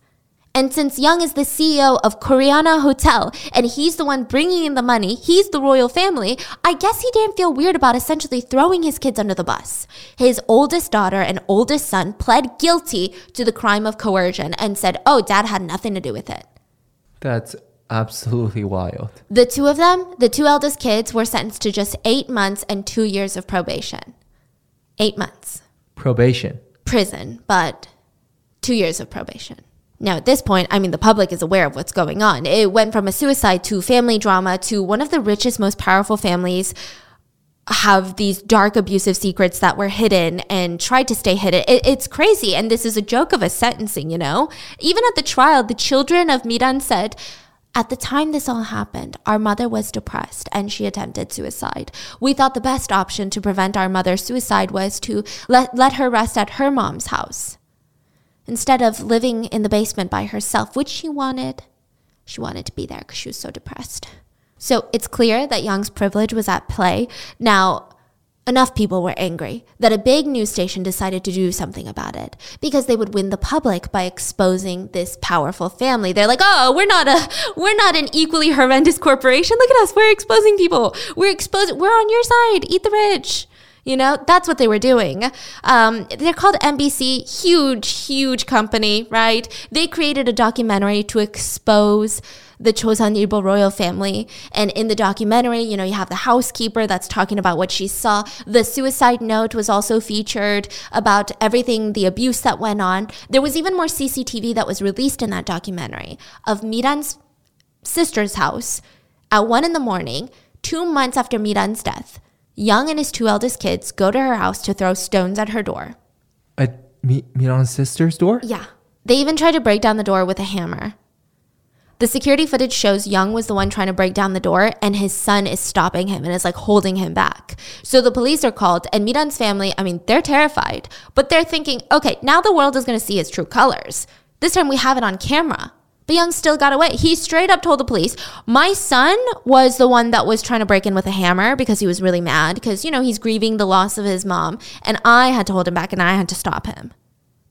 And since Young is the CEO of Koreana Hotel and he's the one bringing in the money, he's the royal family, I guess he didn't feel weird about essentially throwing his kids under the bus. His oldest daughter and oldest son pled guilty to the crime of coercion and said, oh, dad had nothing to do with it. That's absolutely wild. The two of them, the two eldest kids, were sentenced to just eight months and two years of probation. Eight months. Probation. Prison, but two years of probation. Now, at this point, I mean, the public is aware of what's going on. It went from a suicide to family drama to one of the richest, most powerful families have these dark, abusive secrets that were hidden and tried to stay hidden. It, it's crazy. And this is a joke of a sentencing, you know? Even at the trial, the children of Miran said, at the time this all happened, our mother was depressed and she attempted suicide. We thought the best option to prevent our mother's suicide was to let, let her rest at her mom's house instead of living in the basement by herself, which she wanted. She wanted to be there because she was so depressed. So it's clear that Young's privilege was at play. Now, enough people were angry that a big news station decided to do something about it because they would win the public by exposing this powerful family. They're like, "Oh, we're not a we're not an equally horrendous corporation. Look at us. We're exposing people. We're exposing we're on your side. Eat the rich." You know, that's what they were doing. Um, they're called MBC, huge, huge company, right? They created a documentary to expose the Chosun Ilbo royal family. And in the documentary, you know, you have the housekeeper that's talking about what she saw. The suicide note was also featured about everything, the abuse that went on. There was even more CCTV that was released in that documentary of Miran's sister's house at one in the morning, two months after Miran's death. Young and his two eldest kids go to her house to throw stones at her door. At Mi- Miran's sister's door? Yeah. They even tried to break down the door with a hammer. The security footage shows Young was the one trying to break down the door, and his son is stopping him and is like holding him back. So the police are called, and Miran's family, I mean, they're terrified, but they're thinking, okay, now the world is going to see his true colors. This time we have it on camera. But Young still got away. He straight up told the police, My son was the one that was trying to break in with a hammer because he was really mad because, you know, he's grieving the loss of his mom. And I had to hold him back and I had to stop him.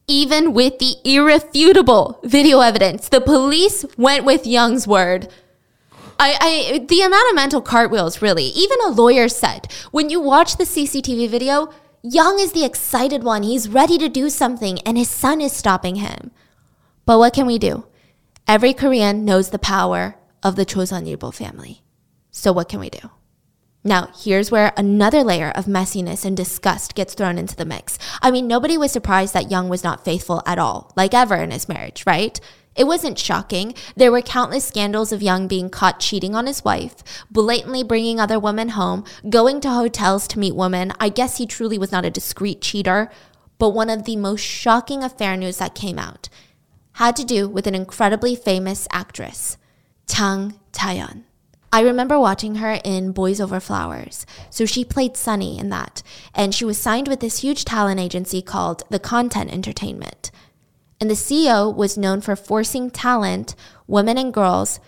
Even with the irrefutable video evidence, the police went with Young's word. I, I the amount of mental cartwheels really even a lawyer said when you watch the cctv video young is the excited one he's ready to do something and his son is stopping him but what can we do every korean knows the power of the chosun ilbo family so what can we do now, here's where another layer of messiness and disgust gets thrown into the mix. I mean, nobody was surprised that Young was not faithful at all, like ever in his marriage, right? It wasn't shocking. There were countless scandals of Young being caught cheating on his wife, blatantly bringing other women home, going to hotels to meet women. I guess he truly was not a discreet cheater. But one of the most shocking affair news that came out had to do with an incredibly famous actress, Jang Jayeon. I remember watching her in Boys Over Flowers. So she played Sunny in that. And she was signed with this huge talent agency called The Content Entertainment. And the CEO was known for forcing talent, women and girls,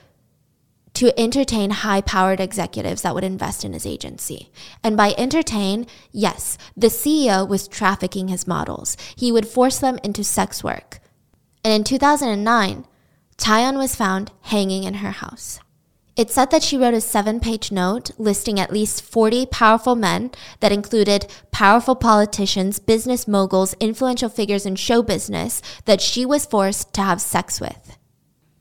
to entertain high powered executives that would invest in his agency. And by entertain, yes, the CEO was trafficking his models. He would force them into sex work. And in 2009, Jayeon was found hanging in her house. It said that she wrote a seven page note listing at least 40 powerful men that included powerful politicians, business moguls, influential figures in show business that she was forced to have sex with.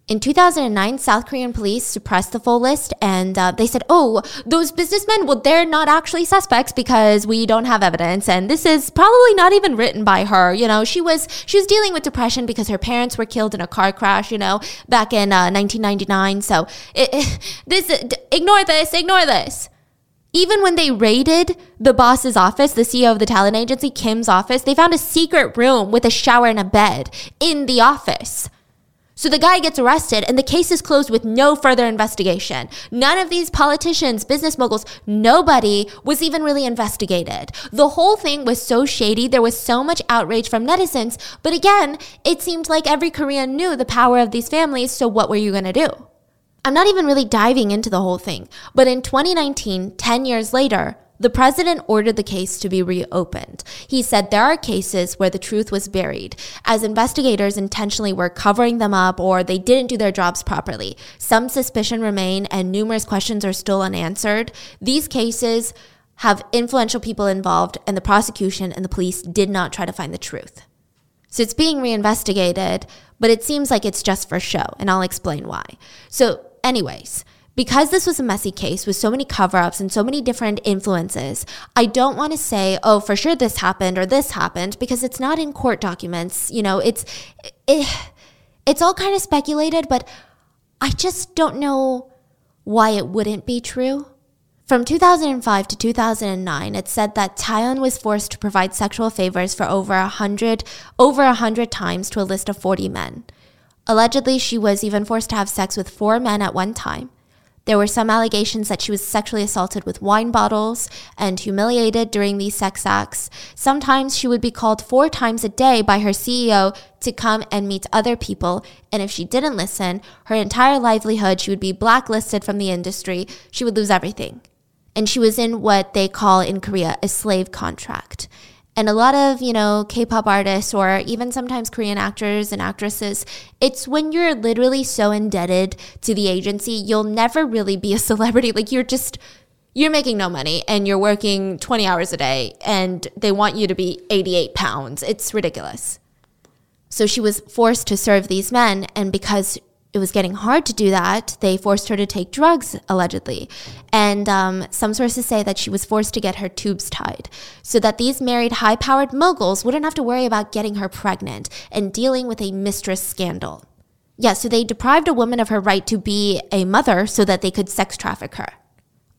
In 2009, South Korean police suppressed the full list and uh, they said, oh, those businessmen, well, they're not actually suspects because we don't have evidence. And this is probably not even written by her. You know, she was, she was dealing with depression because her parents were killed in a car crash, you know, back in uh, 1999. So it, it, this, ignore this, ignore this. Even when they raided the boss's office, the CEO of the talent agency, Kim's office, they found a secret room with a shower and a bed in the office. So the guy gets arrested and the case is closed with no further investigation. None of these politicians, business moguls, nobody was even really investigated. The whole thing was so shady. There was so much outrage from netizens. But again, it seemed like every Korean knew the power of these families. So what were you going to do? I'm not even really diving into the whole thing. But in 2019, 10 years later, the president ordered the case to be reopened. He said there are cases where the truth was buried, as investigators intentionally were covering them up or they didn't do their jobs properly. Some suspicion remain and numerous questions are still unanswered. These cases have influential people involved and the prosecution and the police did not try to find the truth. So it's being reinvestigated, but it seems like it's just for show, and I'll explain why. So, anyways, because this was a messy case with so many cover ups and so many different influences, I don't want to say, oh, for sure this happened or this happened because it's not in court documents. You know, it's, it, it's all kind of speculated, but I just don't know why it wouldn't be true. From 2005 to 2009, it said that Jayeon was forced to provide sexual favors for over a hundred, over a hundred times to a list of 40 men. Allegedly, she was even forced to have sex with four men at one time. There were some allegations that she was sexually assaulted with wine bottles and humiliated during these sex acts. Sometimes she would be called four times a day by her CEO to come and meet other people. And if she didn't listen, her entire livelihood, she would be blacklisted from the industry. She would lose everything. And she was in what they call in Korea a slave contract. And a lot of, you know, K pop artists or even sometimes Korean actors and actresses, it's when you're literally so indebted to the agency, you'll never really be a celebrity. Like you're just, you're making no money and you're working 20 hours a day and they want you to be 88 pounds. It's ridiculous. So she was forced to serve these men. And because it was getting hard to do that, they forced her to take drugs, allegedly. And um, some sources say that she was forced to get her tubes tied so that these married high powered moguls wouldn't have to worry about getting her pregnant and dealing with a mistress scandal. Yeah, so they deprived a woman of her right to be a mother so that they could sex traffic her.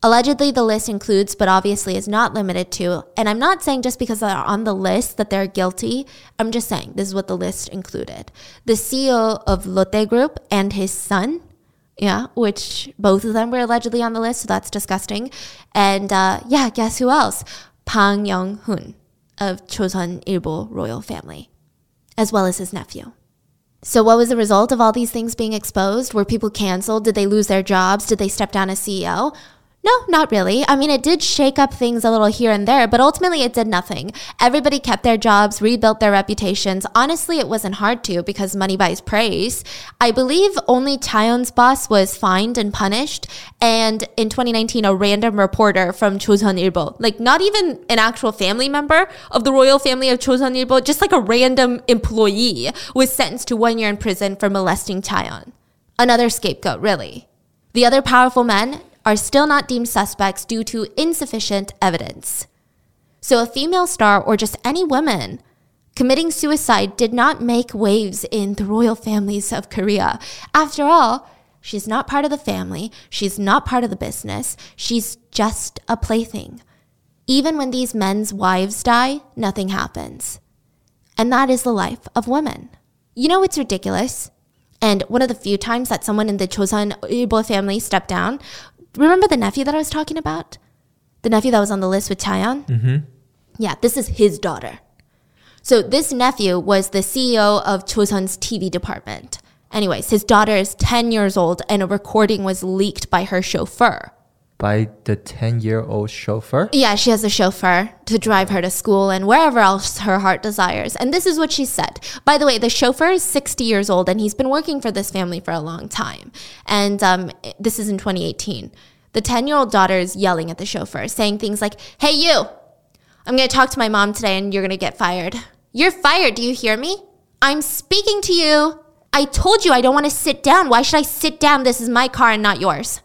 Allegedly, the list includes, but obviously is not limited to, and I'm not saying just because they're on the list that they're guilty. I'm just saying this is what the list included. The CEO of Lotte Group and his son, yeah, which both of them were allegedly on the list, so that's disgusting. And uh, yeah, guess who else? Bang Young Hoon of Chosun Ilbo royal family, as well as his nephew. So, what was the result of all these things being exposed? Were people canceled? Did they lose their jobs? Did they step down as CEO? No, not really. I mean, it did shake up things a little here and there, but ultimately it did nothing. Everybody kept their jobs, rebuilt their reputations. Honestly, it wasn't hard to because money buys praise. I believe only Jayeon's boss was fined and punished, and in 2019, a random reporter from Chosun Ilbo, like not even an actual family member of the royal family of Chosun Ilbo, just like a random employee, was sentenced to one year in prison for molesting Jayeon. Another scapegoat, really. The other powerful men, are still not deemed suspects due to insufficient evidence. So, a female star or just any woman committing suicide did not make waves in the royal families of Korea. After all, she's not part of the family, she's not part of the business, she's just a plaything. Even when these men's wives die, nothing happens. And that is the life of women. You know it's ridiculous? And one of the few times that someone in the Chosun Ilbo family stepped down remember the nephew that I was talking about? The nephew that was on the list with Jayeon? Mm-hmm. Yeah, this is his daughter. So this nephew was the CEO of Chosun's TV department. Anyways, his daughter is 10 years old and a recording was leaked by her chauffeur. By the 10 year old chauffeur? Yeah, she has a chauffeur to drive her to school and wherever else her heart desires. And this is what she said. By the way, the chauffeur is 60 years old and he's been working for this family for a long time. And um, this is in 2018. The 10 year old daughter is yelling at the chauffeur, saying things like, Hey, you, I'm going to talk to my mom today and you're going to get fired. You're fired. Do you hear me? I'm speaking to you. I told you I don't want to sit down. Why should I sit down? This is my car and not yours.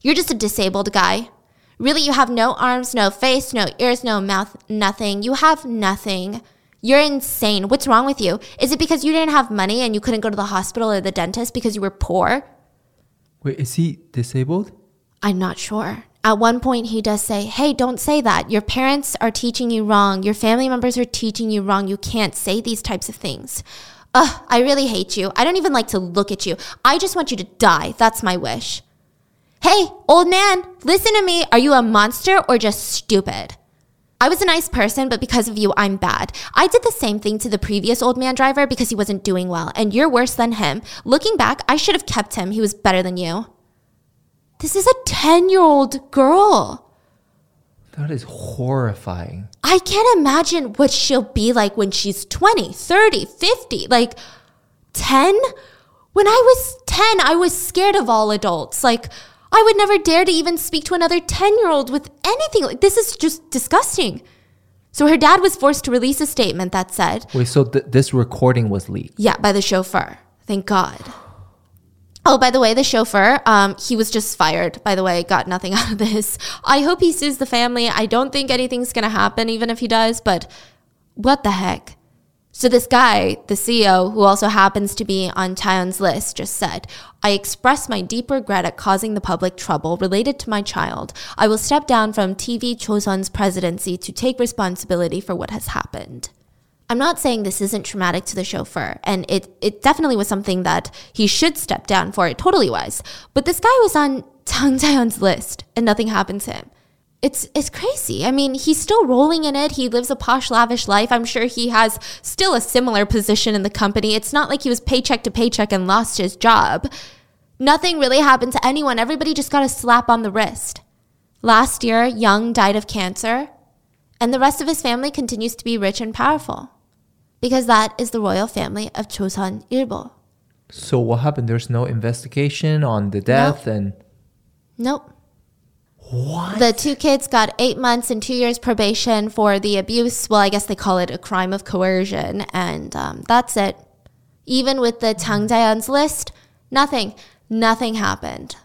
You're just a disabled guy. Really, you have no arms, no face, no ears, no mouth, nothing. You have nothing. You're insane. What's wrong with you? Is it because you didn't have money and you couldn't go to the hospital or the dentist because you were poor? Wait, is he disabled? I'm not sure. At one point, he does say, Hey, don't say that. Your parents are teaching you wrong. Your family members are teaching you wrong. You can't say these types of things. Ugh, I really hate you. I don't even like to look at you. I just want you to die. That's my wish. Hey, old man, listen to me. Are you a monster or just stupid? I was a nice person, but because of you, I'm bad. I did the same thing to the previous old man driver because he wasn't doing well, and you're worse than him. Looking back, I should have kept him. He was better than you. This is a 10 year old girl. That is horrifying. I can't imagine what she'll be like when she's 20, 30, 50. Like 10? When I was 10, I was scared of all adults. Like, I would never dare to even speak to another 10 year old with anything. Like, this is just disgusting. So her dad was forced to release a statement that said, Wait, so th- this recording was leaked? Yeah, by the chauffeur. Thank God. Oh, by the way, the chauffeur, um, he was just fired. By the way, got nothing out of this. I hope he sues the family. I don't think anything's gonna happen, even if he does, but what the heck? So this guy, the CEO, who also happens to be on Jayeon's list, just said, I express my deep regret at causing the public trouble related to my child. I will step down from TV Chosun's presidency to take responsibility for what has happened. I'm not saying this isn't traumatic to the chauffeur, and it, it definitely was something that he should step down for. It totally was. But this guy was on Jang Jayeon's list and nothing happened to him. It's it's crazy. I mean, he's still rolling in it. He lives a posh, lavish life. I'm sure he has still a similar position in the company. It's not like he was paycheck to paycheck and lost his job. Nothing really happened to anyone. Everybody just got a slap on the wrist. Last year, Young died of cancer, and the rest of his family continues to be rich and powerful because that is the royal family of Chosun Ilbo. So what happened? There's no investigation on the death and Nope. What? The two kids got eight months and two years probation for the abuse. Well, I guess they call it a crime of coercion, and um, that's it. Even with the Jang Jayeon's list, nothing, nothing happened.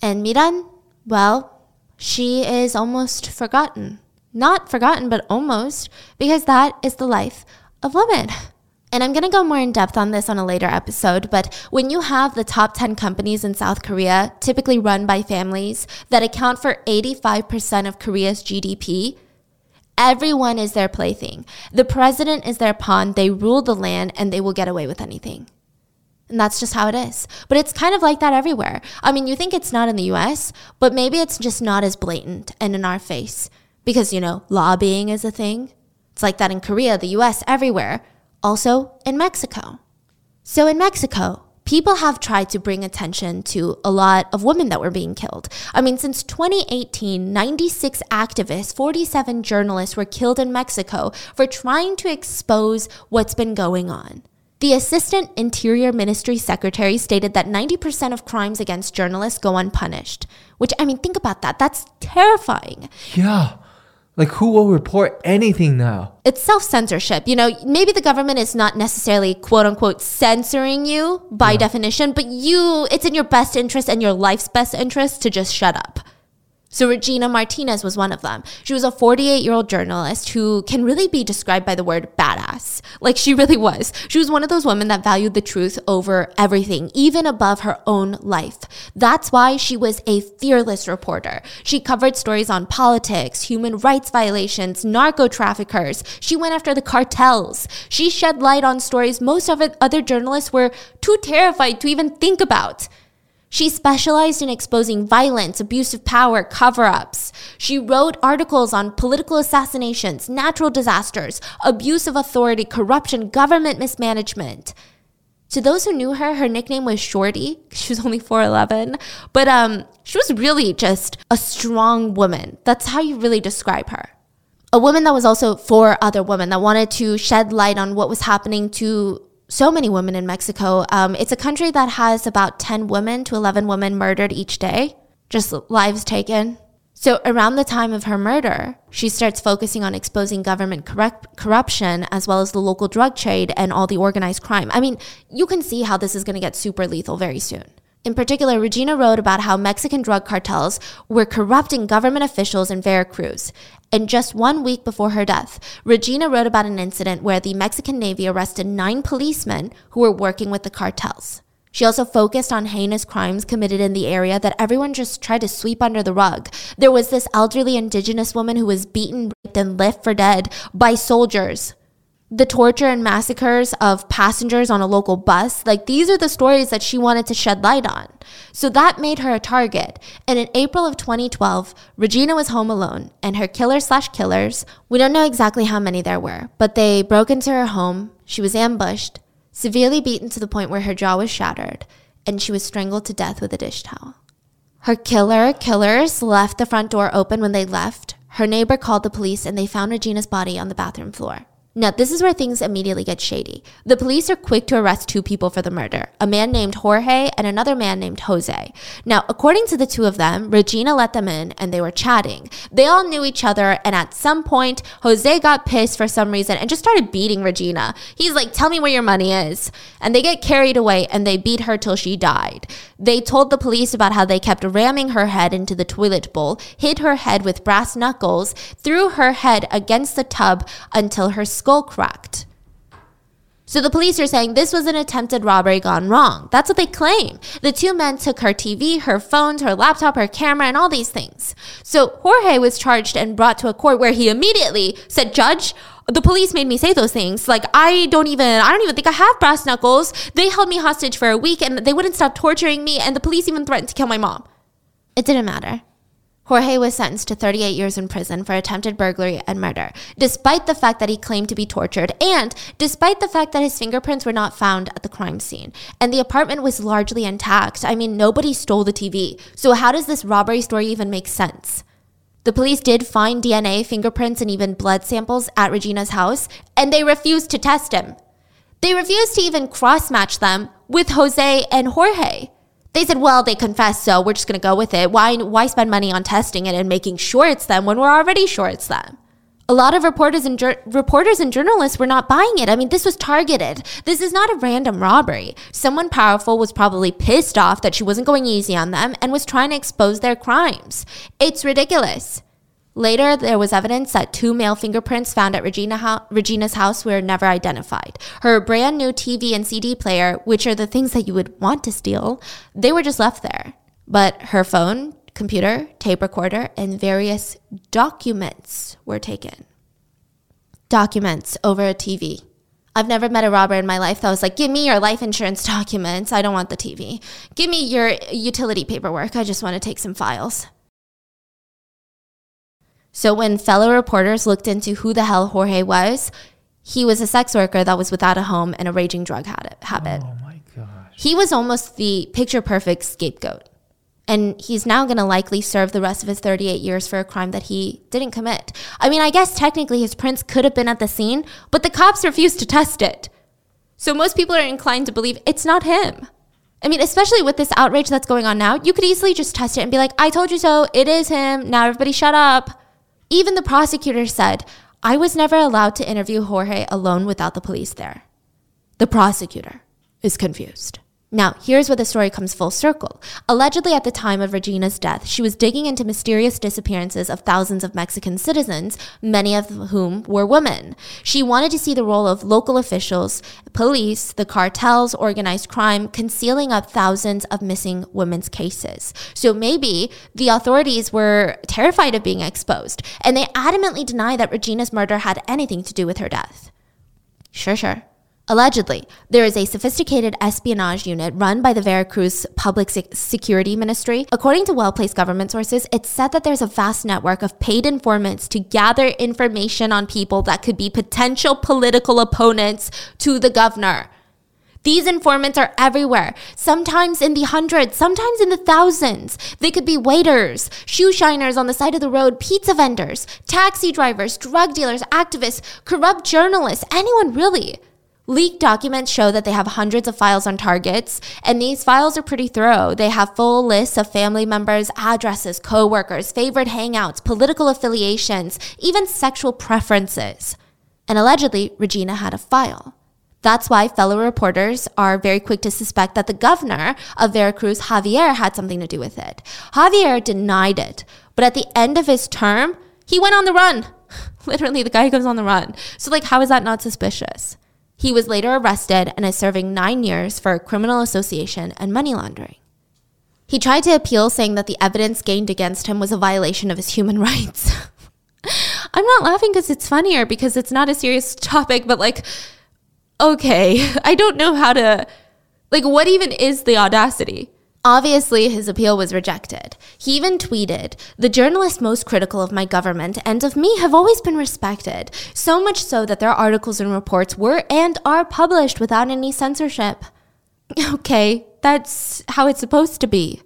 And Miran, well, she is almost forgotten. Not forgotten, but almost, because that is the life of women. And I'm going to go more in depth on this on a later episode, but when you have the top 10 companies in South Korea, typically run by families that account for 85% of Korea's GDP, everyone is their plaything. The president is their pawn. They rule the land and they will get away with anything. And that's just how it is. But it's kind of like that everywhere. I mean, you think it's not in the US, but maybe it's just not as blatant and in our face because, you know, lobbying is a thing. It's like that in Korea, the US, everywhere also in Mexico. So in Mexico, people have tried to bring attention to a lot of women that were being killed. I mean, since 2018, 96 activists, 47 journalists were killed in Mexico for trying to expose what's been going on. The Assistant Interior Ministry Secretary stated that 90% of crimes against journalists go unpunished. Which, I mean, think about that. That's terrifying. yeah. Like who will report anything now? It's self censorship. You know, maybe the government is not necessarily quote unquote censoring you by yeah. definition, but you, it's in your best interest and your life's best interest to just shut up. So Regina Martinez was one of them. She was a 48 year old journalist who can really be described by the word badass. Like she really was. She was one of those women that valued the truth over everything, even above her own life. That's why she was a fearless reporter. She covered stories on politics, human rights violations, narco traffickers. She went after the cartels. She shed light on stories most of other journalists were too terrified to even think about. She specialized in exposing violence, abuse of power, cover ups. She wrote articles on political assassinations, natural disasters, abuse of authority, corruption, government mismanagement. To those who knew her, her nickname was Shorty. She was only 4'11. But um, she was really just a strong woman. That's how you really describe her. A woman that was also for other women, that wanted to shed light on what was happening to so many women in Mexico. Um, it's a country that has about 10 women to 11 women murdered each day, just lives taken. So, around the time of her murder, she starts focusing on exposing government corrupt- corruption as well as the local drug trade and all the organized crime. I mean, you can see how this is going to get super lethal very soon. In particular, Regina wrote about how Mexican drug cartels were corrupting government officials in Veracruz. And just one week before her death, Regina wrote about an incident where the Mexican Navy arrested nine policemen who were working with the cartels. She also focused on heinous crimes committed in the area that everyone just tried to sweep under the rug. There was this elderly indigenous woman who was beaten, raped, and left for dead by soldiers the torture and massacres of passengers on a local bus. Like these are the stories that she wanted to shed light on. So that made her a target. And in April of 2012, Regina was home alone and her killer slash killers, we don't know exactly how many there were, but they broke into her home. She was ambushed, severely beaten to the point where her jaw was shattered, and she was strangled to death with a dish towel. Her killer killers left the front door open when they left. Her neighbor called the police and they found Regina's body on the bathroom floor. Now, this is where things immediately get shady. The police are quick to arrest two people for the murder a man named Jorge and another man named Jose. Now, according to the two of them, Regina let them in and they were chatting. They all knew each other, and at some point, Jose got pissed for some reason and just started beating Regina. He's like, Tell me where your money is. And they get carried away and they beat her till she died. They told the police about how they kept ramming her head into the toilet bowl, hit her head with brass knuckles, threw her head against the tub until her skull cracked. So the police are saying this was an attempted robbery gone wrong. That's what they claim. The two men took her TV, her phones, her laptop, her camera, and all these things. So Jorge was charged and brought to a court where he immediately said, Judge, the police made me say those things. Like I don't even I don't even think I have brass knuckles. They held me hostage for a week and they wouldn't stop torturing me and the police even threatened to kill my mom. It didn't matter. Jorge was sentenced to 38 years in prison for attempted burglary and murder, despite the fact that he claimed to be tortured and despite the fact that his fingerprints were not found at the crime scene. And the apartment was largely intact. I mean, nobody stole the TV. So, how does this robbery story even make sense? The police did find DNA, fingerprints, and even blood samples at Regina's house, and they refused to test him. They refused to even cross match them with Jose and Jorge. They said, well, they confessed, so we're just going to go with it. Why, why spend money on testing it and making sure it's them when we're already sure it's them? A lot of reporters and reporters and journalists were not buying it. I mean, this was targeted. This is not a random robbery. Someone powerful was probably pissed off that she wasn't going easy on them and was trying to expose their crimes. It's ridiculous. Later, there was evidence that two male fingerprints found at Regina ho- Regina's house were never identified. Her brand new TV and CD player, which are the things that you would want to steal, they were just left there. But her phone, computer, tape recorder, and various documents were taken. Documents over a TV. I've never met a robber in my life that was like, give me your life insurance documents. I don't want the TV. Give me your utility paperwork. I just want to take some files. So when fellow reporters looked into who the hell Jorge was, he was a sex worker that was without a home and a raging drug habit. Oh my gosh. He was almost the picture perfect scapegoat. And he's now going to likely serve the rest of his 38 years for a crime that he didn't commit. I mean, I guess technically his prints could have been at the scene, but the cops refused to test it. So most people are inclined to believe it's not him. I mean, especially with this outrage that's going on now, you could easily just test it and be like, I told you so, it is him, now everybody shut up. Even the prosecutor said, I was never allowed to interview Jorge alone without the police there. The prosecutor is confused. Now, here's where the story comes full circle. Allegedly, at the time of Regina's death, she was digging into mysterious disappearances of thousands of Mexican citizens, many of whom were women. She wanted to see the role of local officials, police, the cartels, organized crime, concealing up thousands of missing women's cases. So maybe the authorities were terrified of being exposed, and they adamantly deny that Regina's murder had anything to do with her death. Sure, sure. Allegedly, there is a sophisticated espionage unit run by the Veracruz Public Se- Security Ministry. According to well placed government sources, it's said that there's a vast network of paid informants to gather information on people that could be potential political opponents to the governor. These informants are everywhere, sometimes in the hundreds, sometimes in the thousands. They could be waiters, shoe shiners on the side of the road, pizza vendors, taxi drivers, drug dealers, activists, corrupt journalists, anyone really. Leaked documents show that they have hundreds of files on targets, and these files are pretty thorough. They have full lists of family members, addresses, coworkers, favorite hangouts, political affiliations, even sexual preferences. And allegedly, Regina had a file. That's why fellow reporters are very quick to suspect that the governor of Veracruz, Javier, had something to do with it. Javier denied it, but at the end of his term, he went on the run. Literally, the guy goes on the run. So, like, how is that not suspicious? He was later arrested and is serving nine years for criminal association and money laundering. He tried to appeal, saying that the evidence gained against him was a violation of his human rights. I'm not laughing because it's funnier because it's not a serious topic, but like, okay, I don't know how to, like, what even is the audacity? Obviously, his appeal was rejected. He even tweeted, The journalists most critical of my government and of me have always been respected, so much so that their articles and reports were and are published without any censorship. Okay, that's how it's supposed to be.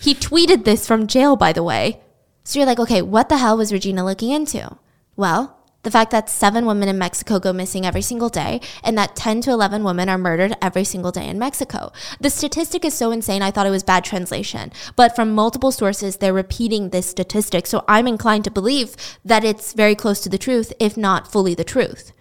He tweeted this from jail, by the way. So you're like, okay, what the hell was Regina looking into? Well, the fact that seven women in Mexico go missing every single day and that 10 to 11 women are murdered every single day in Mexico. The statistic is so insane, I thought it was bad translation. But from multiple sources, they're repeating this statistic. So I'm inclined to believe that it's very close to the truth, if not fully the truth.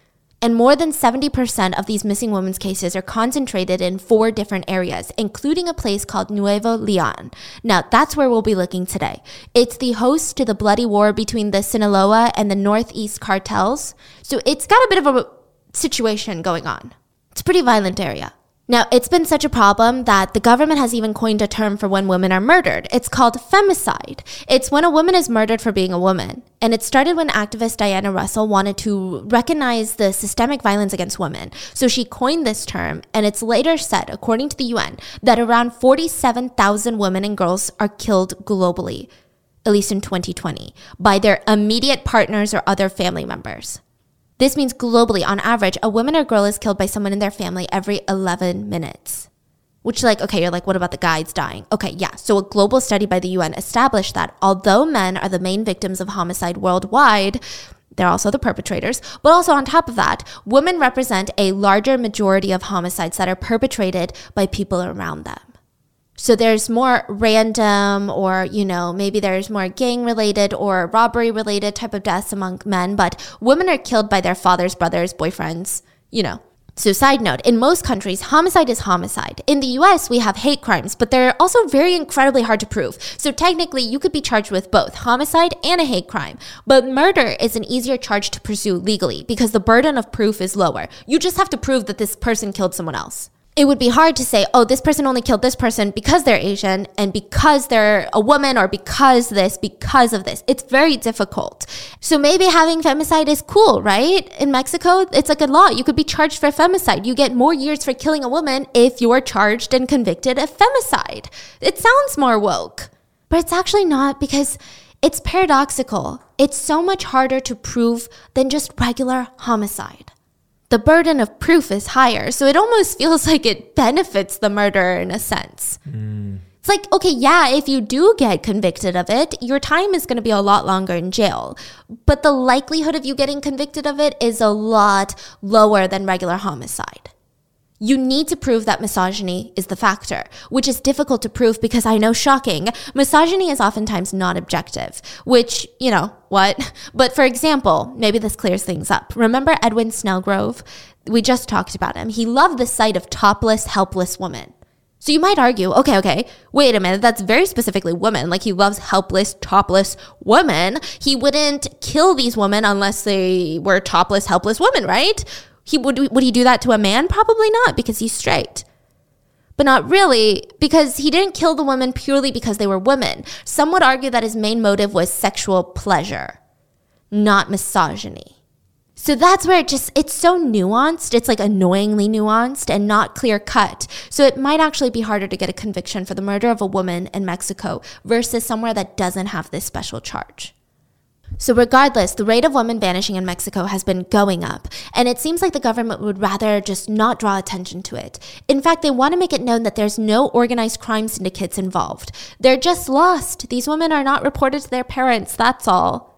And more than 70% of these missing women's cases are concentrated in four different areas, including a place called Nuevo Leon. Now, that's where we'll be looking today. It's the host to the bloody war between the Sinaloa and the Northeast cartels. So it's got a bit of a situation going on. It's a pretty violent area. Now, it's been such a problem that the government has even coined a term for when women are murdered. It's called femicide. It's when a woman is murdered for being a woman. And it started when activist Diana Russell wanted to recognize the systemic violence against women. So she coined this term, and it's later said, according to the UN, that around 47,000 women and girls are killed globally, at least in 2020, by their immediate partners or other family members. This means globally, on average, a woman or girl is killed by someone in their family every 11 minutes. Which, like, okay, you're like, what about the guys dying? Okay, yeah. So, a global study by the UN established that although men are the main victims of homicide worldwide, they're also the perpetrators. But also, on top of that, women represent a larger majority of homicides that are perpetrated by people around them. So there's more random or, you know, maybe there's more gang related or robbery related type of deaths among men, but women are killed by their fathers, brothers, boyfriends, you know. So, side note, in most countries, homicide is homicide. In the US, we have hate crimes, but they're also very incredibly hard to prove. So, technically, you could be charged with both homicide and a hate crime. But murder is an easier charge to pursue legally because the burden of proof is lower. You just have to prove that this person killed someone else it would be hard to say, oh, this person only killed this person because they're Asian and because they're a woman or because this, because of this. It's very difficult. So maybe having femicide is cool, right? In Mexico, it's like a law. You could be charged for femicide. You get more years for killing a woman if you're charged and convicted of femicide. It sounds more woke, but it's actually not because it's paradoxical. It's so much harder to prove than just regular homicide the burden of proof is higher. So it almost feels like it benefits the murderer in a sense. Mm. It's like, okay, yeah, if you do get convicted of it, your time is going to be a lot longer in jail. But the likelihood of you getting convicted of it is a lot lower than regular homicide you need to prove that misogyny is the factor, which is difficult to prove because I know shocking. Misogyny is oftentimes not objective, which, you know, what? But for example, maybe this clears things up. Remember Edwin Snellgrove? We just talked about him. He loved the sight of topless, helpless women. So you might argue, okay, okay, wait a minute, that's very specifically women. Like he loves helpless, topless women. He wouldn't kill these women unless they were topless, helpless women, right? He would would he do that to a man? Probably not because he's straight. But not really because he didn't kill the women purely because they were women. Some would argue that his main motive was sexual pleasure, not misogyny. So that's where it just it's so nuanced. It's like annoyingly nuanced and not clear cut. So it might actually be harder to get a conviction for the murder of a woman in Mexico versus somewhere that doesn't have this special charge. So, regardless, the rate of women vanishing in Mexico has been going up, and it seems like the government would rather just not draw attention to it. In fact, they want to make it known that there's no organized crime syndicates involved. They're just lost. These women are not reported to their parents, that's all.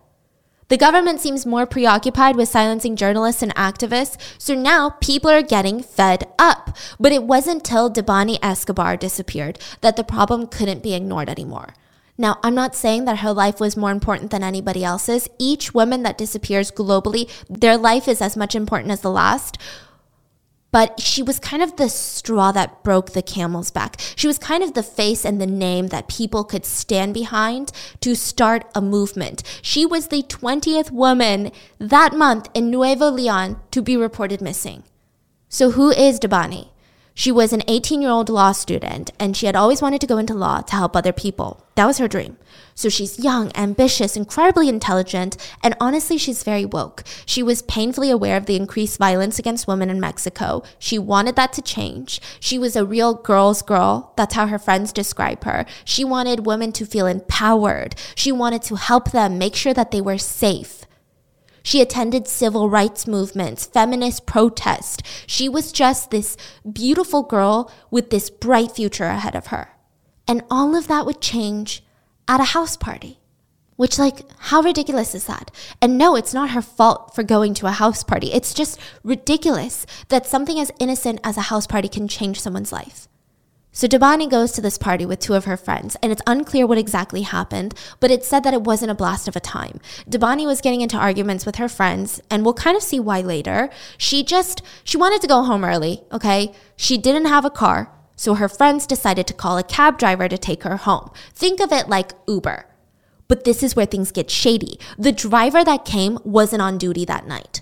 The government seems more preoccupied with silencing journalists and activists, so now people are getting fed up. But it wasn't till Debanhi Escobar disappeared that the problem couldn't be ignored anymore. Now, I'm not saying that her life was more important than anybody else's. Each woman that disappears globally, their life is as much important as the last. But she was kind of the straw that broke the camel's back. She was kind of the face and the name that people could stand behind to start a movement. She was the 20th woman that month in Nuevo Leon to be reported missing. So, who is Debanhi? She was an 18 year old law student and she had always wanted to go into law to help other people. That was her dream. So she's young, ambitious, incredibly intelligent, and honestly, she's very woke. She was painfully aware of the increased violence against women in Mexico. She wanted that to change. She was a real girl's girl. That's how her friends describe her. She wanted women to feel empowered. She wanted to help them make sure that they were safe. She attended civil rights movements, feminist protests. She was just this beautiful girl with this bright future ahead of her. And all of that would change at a house party. Which, like, how ridiculous is that? And no, it's not her fault for going to a house party. It's just ridiculous that something as innocent as a house party can change someone's life. So Debanhi goes to this party with two of her friends, and it's unclear what exactly happened, but it's said that it wasn't a blast of a time. Debanhi was getting into arguments with her friends, and we'll kind of see why later. She just, she wanted to go home early, okay? She didn't have a car, so her friends decided to call a cab driver to take her home. Think of it like Uber. But this is where things get shady. The driver that came wasn't on duty that night.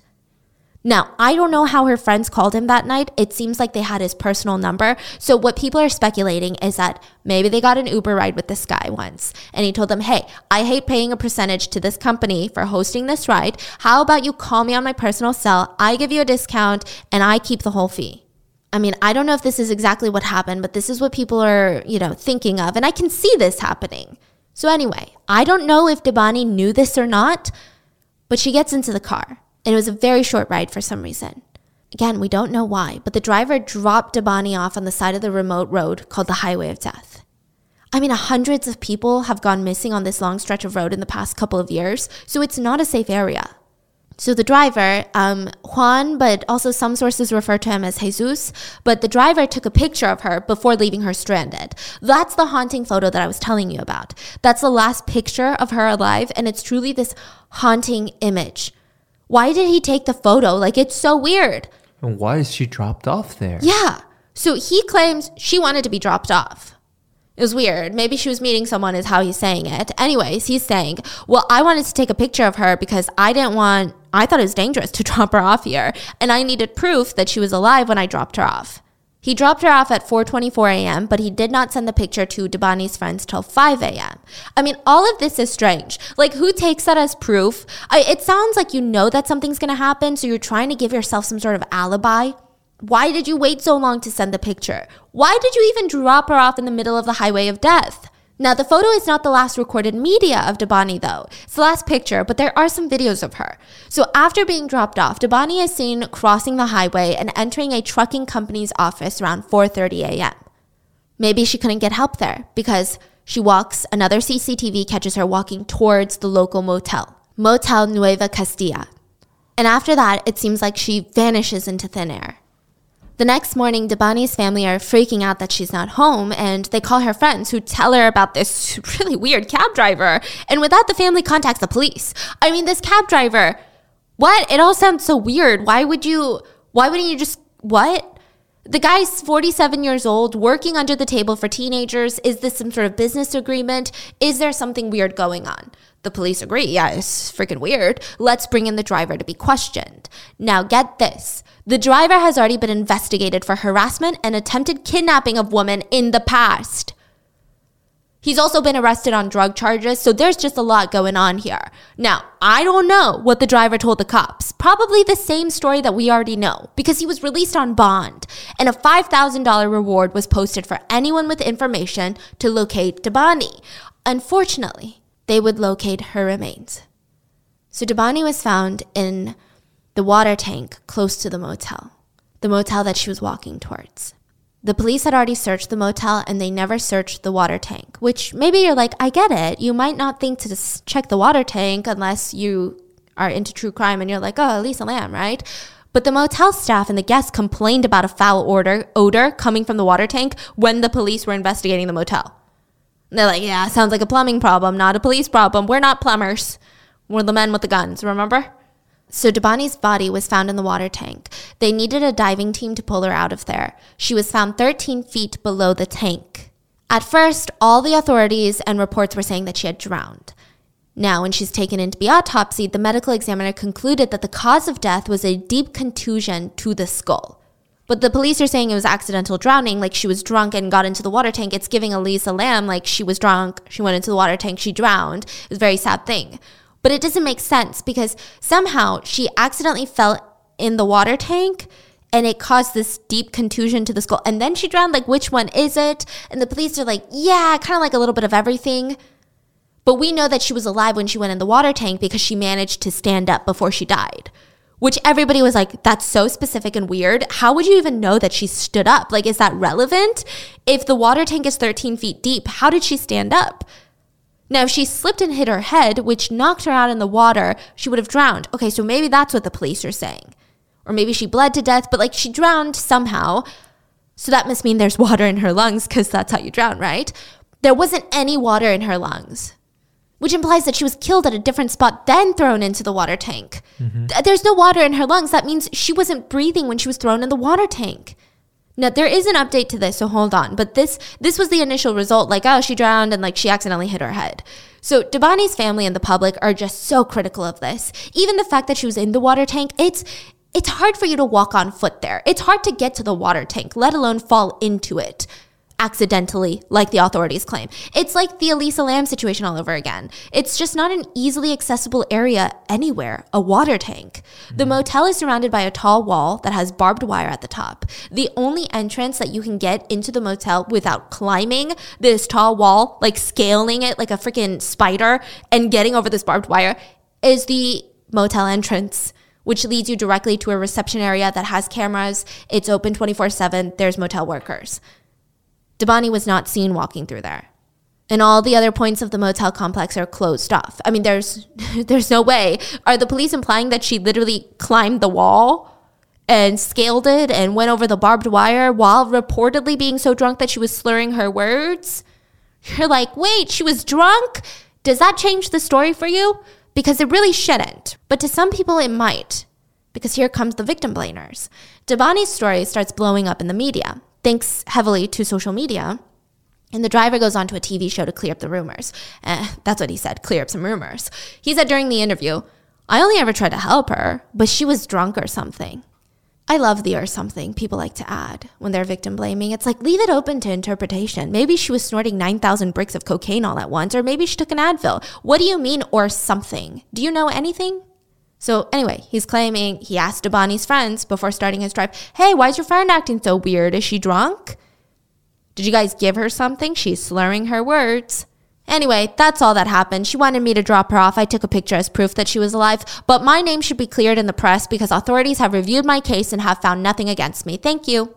Now, I don't know how her friends called him that night. It seems like they had his personal number. So, what people are speculating is that maybe they got an Uber ride with this guy once and he told them, Hey, I hate paying a percentage to this company for hosting this ride. How about you call me on my personal cell? I give you a discount and I keep the whole fee. I mean, I don't know if this is exactly what happened, but this is what people are, you know, thinking of. And I can see this happening. So, anyway, I don't know if Debanhi knew this or not, but she gets into the car and it was a very short ride for some reason. Again, we don't know why, but the driver dropped Debanhi off on the side of the remote road called the Highway of Death. I mean, hundreds of people have gone missing on this long stretch of road in the past couple of years, so it's not a safe area. So the driver, um, Juan, but also some sources refer to him as Jesus, but the driver took a picture of her before leaving her stranded. That's the haunting photo that I was telling you about. That's the last picture of her alive, and it's truly this haunting image. Why did he take the photo? Like, it's so weird. And why is she dropped off there? Yeah. So he claims she wanted to be dropped off. It was weird. Maybe she was meeting someone, is how he's saying it. Anyways, he's saying, Well, I wanted to take a picture of her because I didn't want, I thought it was dangerous to drop her off here. And I needed proof that she was alive when I dropped her off. He dropped her off at 4:24 a.m., but he did not send the picture to Debanhi's friends till 5 a.m. I mean, all of this is strange. Like, who takes that as proof? I, it sounds like you know that something's going to happen, so you're trying to give yourself some sort of alibi. Why did you wait so long to send the picture? Why did you even drop her off in the middle of the highway of death? Now, the photo is not the last recorded media of Debanhi, though. It's the last picture, but there are some videos of her. So, after being dropped off, Debanhi is seen crossing the highway and entering a trucking company's office around 4:30 a.m. Maybe she couldn't get help there because she walks. Another CCTV catches her walking towards the local motel, Motel Nueva Castilla. And after that, it seems like she vanishes into thin air. The next morning, Debanhi's family are freaking out that she's not home, and they call her friends who tell her about this really weird cab driver. And with that, the family contacts the police. I mean, this cab driver, what? It all sounds so weird. Why would you, why wouldn't you just, what? The guy's 47 years old, working under the table for teenagers. Is this some sort of business agreement? Is there something weird going on? The police agree. Yeah, it's freaking weird. Let's bring in the driver to be questioned. Now, get this. The driver has already been investigated for harassment and attempted kidnapping of women in the past. He's also been arrested on drug charges, so there's just a lot going on here. Now, I don't know what the driver told the cops. Probably the same story that we already know, because he was released on bond, and a $5,000 reward was posted for anyone with information to locate Debanhi. Unfortunately, they would locate her remains. So Debanhi was found in the water tank close to the motel, the motel that she was walking towards. The police had already searched the motel and they never searched the water tank, which maybe you're like, I get it. You might not think to check the water tank unless you are into true crime and you're like, oh, Elisa Lam, right? But the motel staff and the guests complained about a foul odor, odor coming from the water tank when the police were investigating the motel. And they're like, yeah, sounds like a plumbing problem, not a police problem. We're not plumbers. We're the men with the guns, remember? So Debanhi's body was found in the water tank. They needed a diving team to pull her out of there. She was found 13 feet below the tank. At first, all the authorities and reports were saying that she had drowned. Now, when she's taken in to be autopsied, the medical examiner concluded that the cause of death was a deep contusion to the skull. But the police are saying it was accidental drowning, like she was drunk and got into the water tank. It's giving Elisa Lam, like she was drunk, she went into the water tank, she drowned. It was a very sad thing. But it doesn't make sense because somehow she accidentally fell in the water tank and it caused this deep contusion to the skull. And then she drowned. Like, which one is it? And the police are like, yeah, kind of like a little bit of everything. But we know that she was alive when she went in the water tank because she managed to stand up before she died. Which everybody was like, that's so specific and weird. How would you even know that she stood up? Like, is that relevant? If the water tank is 13 feet deep, how did she stand up? Now, if she slipped and hit her head, which knocked her out in the water, she would have drowned. Okay, so maybe that's what the police are saying. Or maybe she bled to death, but like she drowned somehow. So that must mean there's water in her lungs because that's how you drown, right? There wasn't any water in her lungs, which implies that she was killed at a different spot, then thrown into the water tank. Mm-hmm. There's no water in her lungs. That means she wasn't breathing when she was thrown in the water tank. Now there is an update to this, so hold on. But this this was the initial result, like oh she drowned and like she accidentally hit her head. So Debanhi's family and the public are just so critical of this. Even the fact that she was in the water tank, it's it's hard for you to walk on foot there. It's hard to get to the water tank, let alone fall into it accidentally, like the authorities claim. It's like the Elisa Lam situation all over again. It's just not an easily accessible area anywhere, a water tank. The mm. motel is surrounded by a tall wall that has barbed wire at the top. The only entrance that you can get into the motel without climbing this tall wall, like scaling it like a freaking spider and getting over this barbed wire, is the motel entrance which leads you directly to a reception area that has cameras. It's open 24 7. There's motel workers. Debanhi was not seen walking through there. And all the other points of the motel complex are closed off. I mean, there's there's no way. Are the police implying that she literally climbed the wall and scaled it and went over the barbed wire while reportedly being so drunk that she was slurring her words? You're like, wait, she was drunk? Does that change the story for you? Because it really shouldn't. But to some people, it might. Because here comes the victim blamers. Debanhi's story starts blowing up in the media, thanks heavily to social media. And the driver goes on to a TV show to clear up the rumors. Eh, that's what he said, clear up some rumors. He said during the interview, I only ever tried to help her, but she was drunk or something. I love the or something people like to add when they're victim blaming. It's like, leave it open to interpretation. Maybe she was snorting 9,000 bricks of cocaine all at once, or maybe she took an Advil. What do you mean, or something? Do you know anything? So, anyway, he's claiming he asked Debanhi's friends before starting his drive, Hey, why is your friend acting so weird? Is she drunk? Did you guys give her something? She's slurring her words. Anyway, that's all that happened. She wanted me to drop her off. I took a picture as proof that she was alive, but my name should be cleared in the press because authorities have reviewed my case and have found nothing against me. Thank you.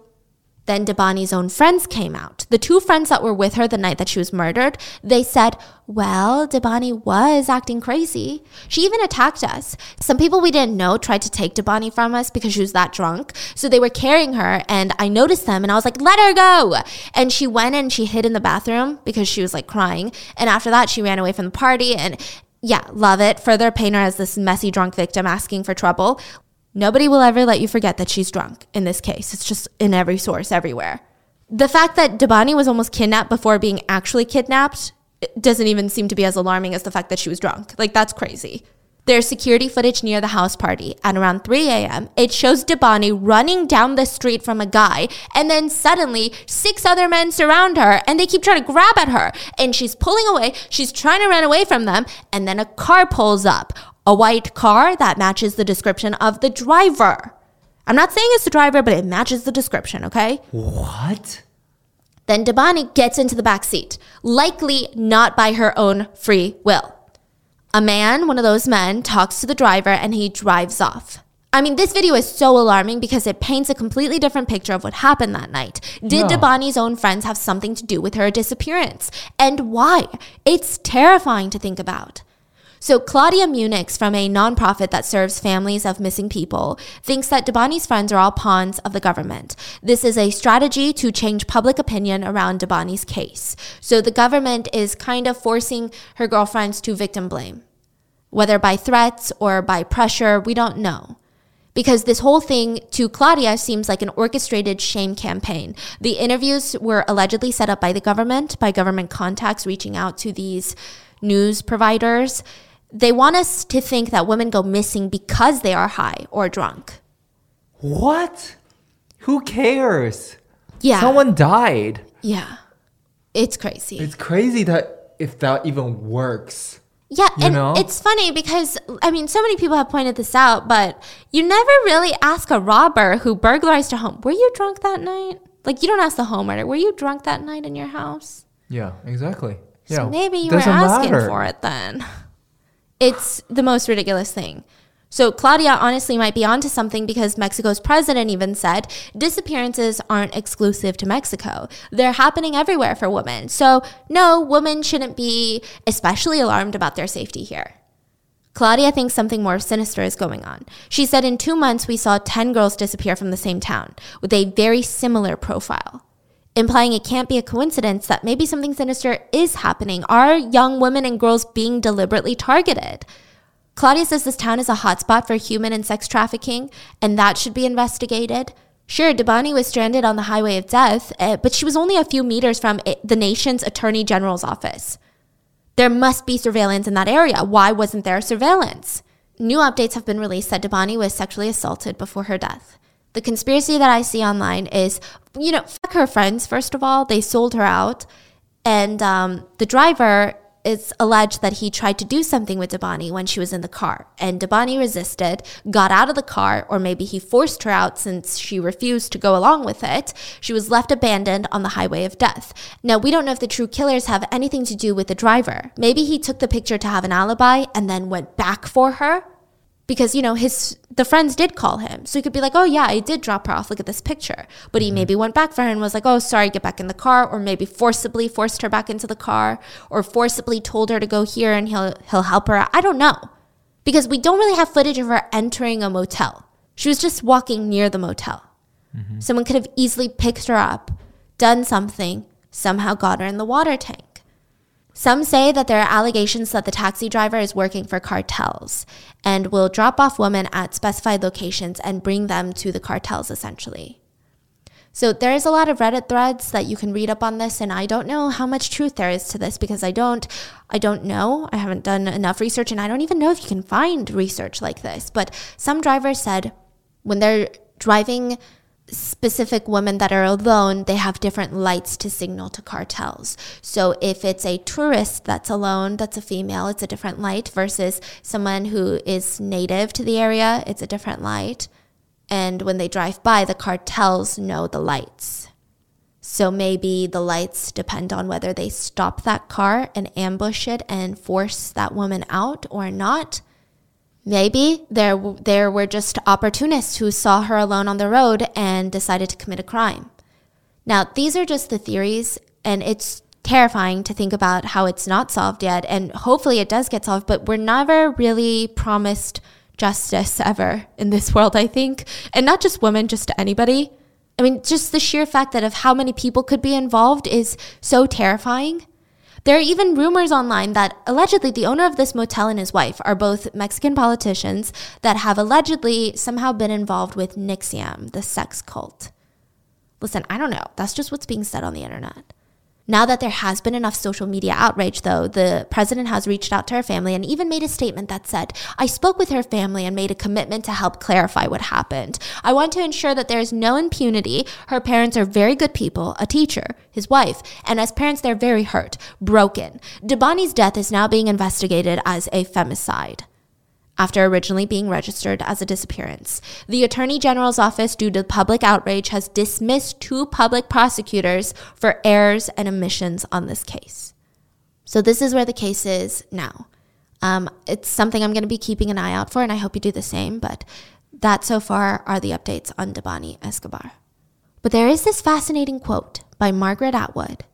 Then Debanhi's own friends came out. The two friends that were with her the night that she was murdered, they said, Well, Debanhi was acting crazy. She even attacked us. Some people we didn't know tried to take Debanhi from us because she was that drunk. So they were carrying her, and I noticed them, and I was like, Let her go. And she went and she hid in the bathroom because she was like crying. And after that, she ran away from the party. And yeah, love it. Further paint her as this messy drunk victim asking for trouble. Nobody will ever let you forget that she's drunk in this case. It's just in every source, everywhere. The fact that Debanhi was almost kidnapped before being actually kidnapped doesn't even seem to be as alarming as the fact that she was drunk. Like, that's crazy. There's security footage near the house party. At around 3 a.m., it shows Debanhi running down the street from a guy, and then suddenly six other men surround her and they keep trying to grab at her. And she's pulling away, she's trying to run away from them, and then a car pulls up a white car that matches the description of the driver. I'm not saying it's the driver, but it matches the description, okay? What? Then Debanhi gets into the back seat, likely not by her own free will. A man, one of those men, talks to the driver and he drives off. I mean, this video is so alarming because it paints a completely different picture of what happened that night. Did Yeah. Debanhi's own friends have something to do with her disappearance? And why? It's terrifying to think about. So, Claudia Munix from a nonprofit that serves families of missing people thinks that Debanhi's friends are all pawns of the government. This is a strategy to change public opinion around Debanhi's case. So, the government is kind of forcing her girlfriends to victim blame. Whether by threats or by pressure, we don't know. Because this whole thing to Claudia seems like an orchestrated shame campaign. The interviews were allegedly set up by the government, by government contacts reaching out to these news providers. They want us to think that women go missing because they are high or drunk. What? Who cares? Yeah. Someone died. Yeah. It's crazy. It's crazy that if that even works. Yeah, You and know? it's funny because I mean, so many people have pointed this out, but you never really ask a robber who burglarized a home, "Were you drunk that night?" Like you don't ask the homeowner, "Were you drunk that night in your house?" Yeah, exactly. So Yeah. maybe you were Doesn't asking matter. for it then. It's the most ridiculous thing. So Claudia honestly might be onto something because Mexico's president even said disappearances aren't exclusive to Mexico. They're happening everywhere for women. So no, women shouldn't be especially alarmed about their safety here. Claudia thinks something more sinister is going on. She said in two months we saw 10 girls disappear from the same town with a very similar profile, implying it can't be a coincidence that maybe something sinister is happening. Are young women and girls being deliberately targeted? Claudia says this town is a hotspot for human and sex trafficking, and that should be investigated. Sure, Debanhi was stranded on the highway of death, eh, but she was only a few meters from it, the nation's attorney general's office. There must be surveillance in that area. Why wasn't there surveillance? New updates have been released that Debanhi was sexually assaulted before her death. The conspiracy that I see online is, you know, fuck her friends, first of all. They sold her out. And um, the driver it's alleged that he tried to do something with Debanhi when she was in the car, and Debanhi resisted, got out of the car, or maybe he forced her out since she refused to go along with it. She was left abandoned on the highway of death. Now, we don't know if the true killers have anything to do with the driver. Maybe he took the picture to have an alibi and then went back for her because you know his the friends did call him. So he could be like oh yeah i did drop her off. Look at this picture. But he mm-hmm. maybe went back for her and was like oh sorry get back in the car or maybe forcibly forced her back into the car or forcibly told her to go here and he'll he'll help her out. I don't know. Because we don't really have footage of her entering a motel. She was just walking near the motel. Mm-hmm. Someone could have easily picked her up done something somehow got her in the water tank some say that there are allegations that the taxi driver is working for cartels and will drop off women at specified locations and bring them to the cartels essentially. So there is a lot of Reddit threads that you can read up on this and I don't know how much truth there is to this because I don't I don't know. I haven't done enough research and I don't even know if you can find research like this. But some drivers said when they're driving specific women that are alone, they have different lights to signal to cartels. So if it's a tourist that's alone, that's a female, it's a different light versus someone who is native to the area, it's a different light. And when they drive by, the cartels know the lights. So maybe the lights depend on whether they stop that car and ambush it and force that woman out or not. Maybe there there were just opportunists who saw her alone on the road and decided to commit a crime. Now, these are just the theories and it's terrifying to think about how it's not solved yet and hopefully it does get solved, but we're never really promised justice ever in this world, I think. And not just women, just anybody. I mean, just the sheer fact that of how many people could be involved is so terrifying. There are even rumors online that allegedly the owner of this motel and his wife are both Mexican politicians that have allegedly somehow been involved with NXIVM, the sex cult. Listen, I don't know. That's just what's being said on the internet. Now that there has been enough social media outrage, though, the president has reached out to her family and even made a statement that said, I spoke with her family and made a commitment to help clarify what happened. I want to ensure that there is no impunity. Her parents are very good people, a teacher, his wife, and as parents, they're very hurt, broken. Debanhi's death is now being investigated as a femicide after originally being registered as a disappearance. The Attorney General's office, due to public outrage, has dismissed two public prosecutors for errors and omissions on this case. So, this is where the case is now. Um, it's something I'm going to be keeping an eye out for, and I hope you do the same. But that so far are the updates on Debanhi Escobar. But there is this fascinating quote by Margaret Atwood.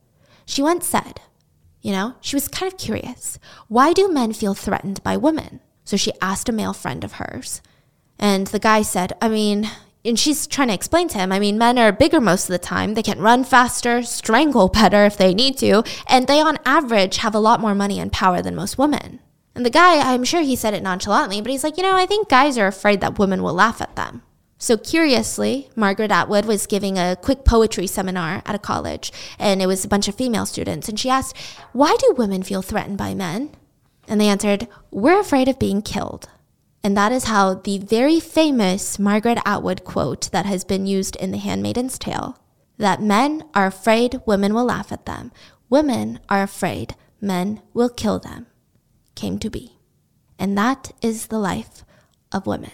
She once said, you know, she was kind of curious. Why do men feel threatened by women? So she asked a male friend of hers. And the guy said, I mean, and she's trying to explain to him, I mean, men are bigger most of the time. They can run faster, strangle better if they need to, and they on average have a lot more money and power than most women. And the guy, I'm sure he said it nonchalantly, but he's like, you know, I think guys are afraid that women will laugh at them. So curiously, Margaret Atwood was giving a quick poetry seminar at a college, and it was a bunch of female students. And she asked, Why do women feel threatened by men? And they answered, We're afraid of being killed. And that is how the very famous Margaret Atwood quote that has been used in The Handmaid's Tale that men are afraid women will laugh at them, women are afraid men will kill them, came to be. And that is the life of women.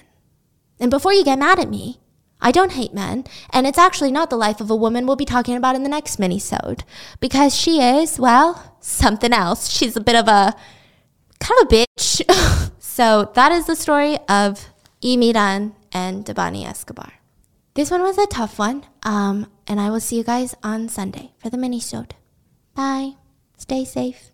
And before you get mad at me, I don't hate men, and it's actually not the life of a woman we'll be talking about in the next mini-sode, because she is, well, something else. She's a bit of a kind of a bitch. so that is the story of Imiran and Debanhi Escobar. This one was a tough one, um, and I will see you guys on Sunday for the mini-sode. Bye. Stay safe.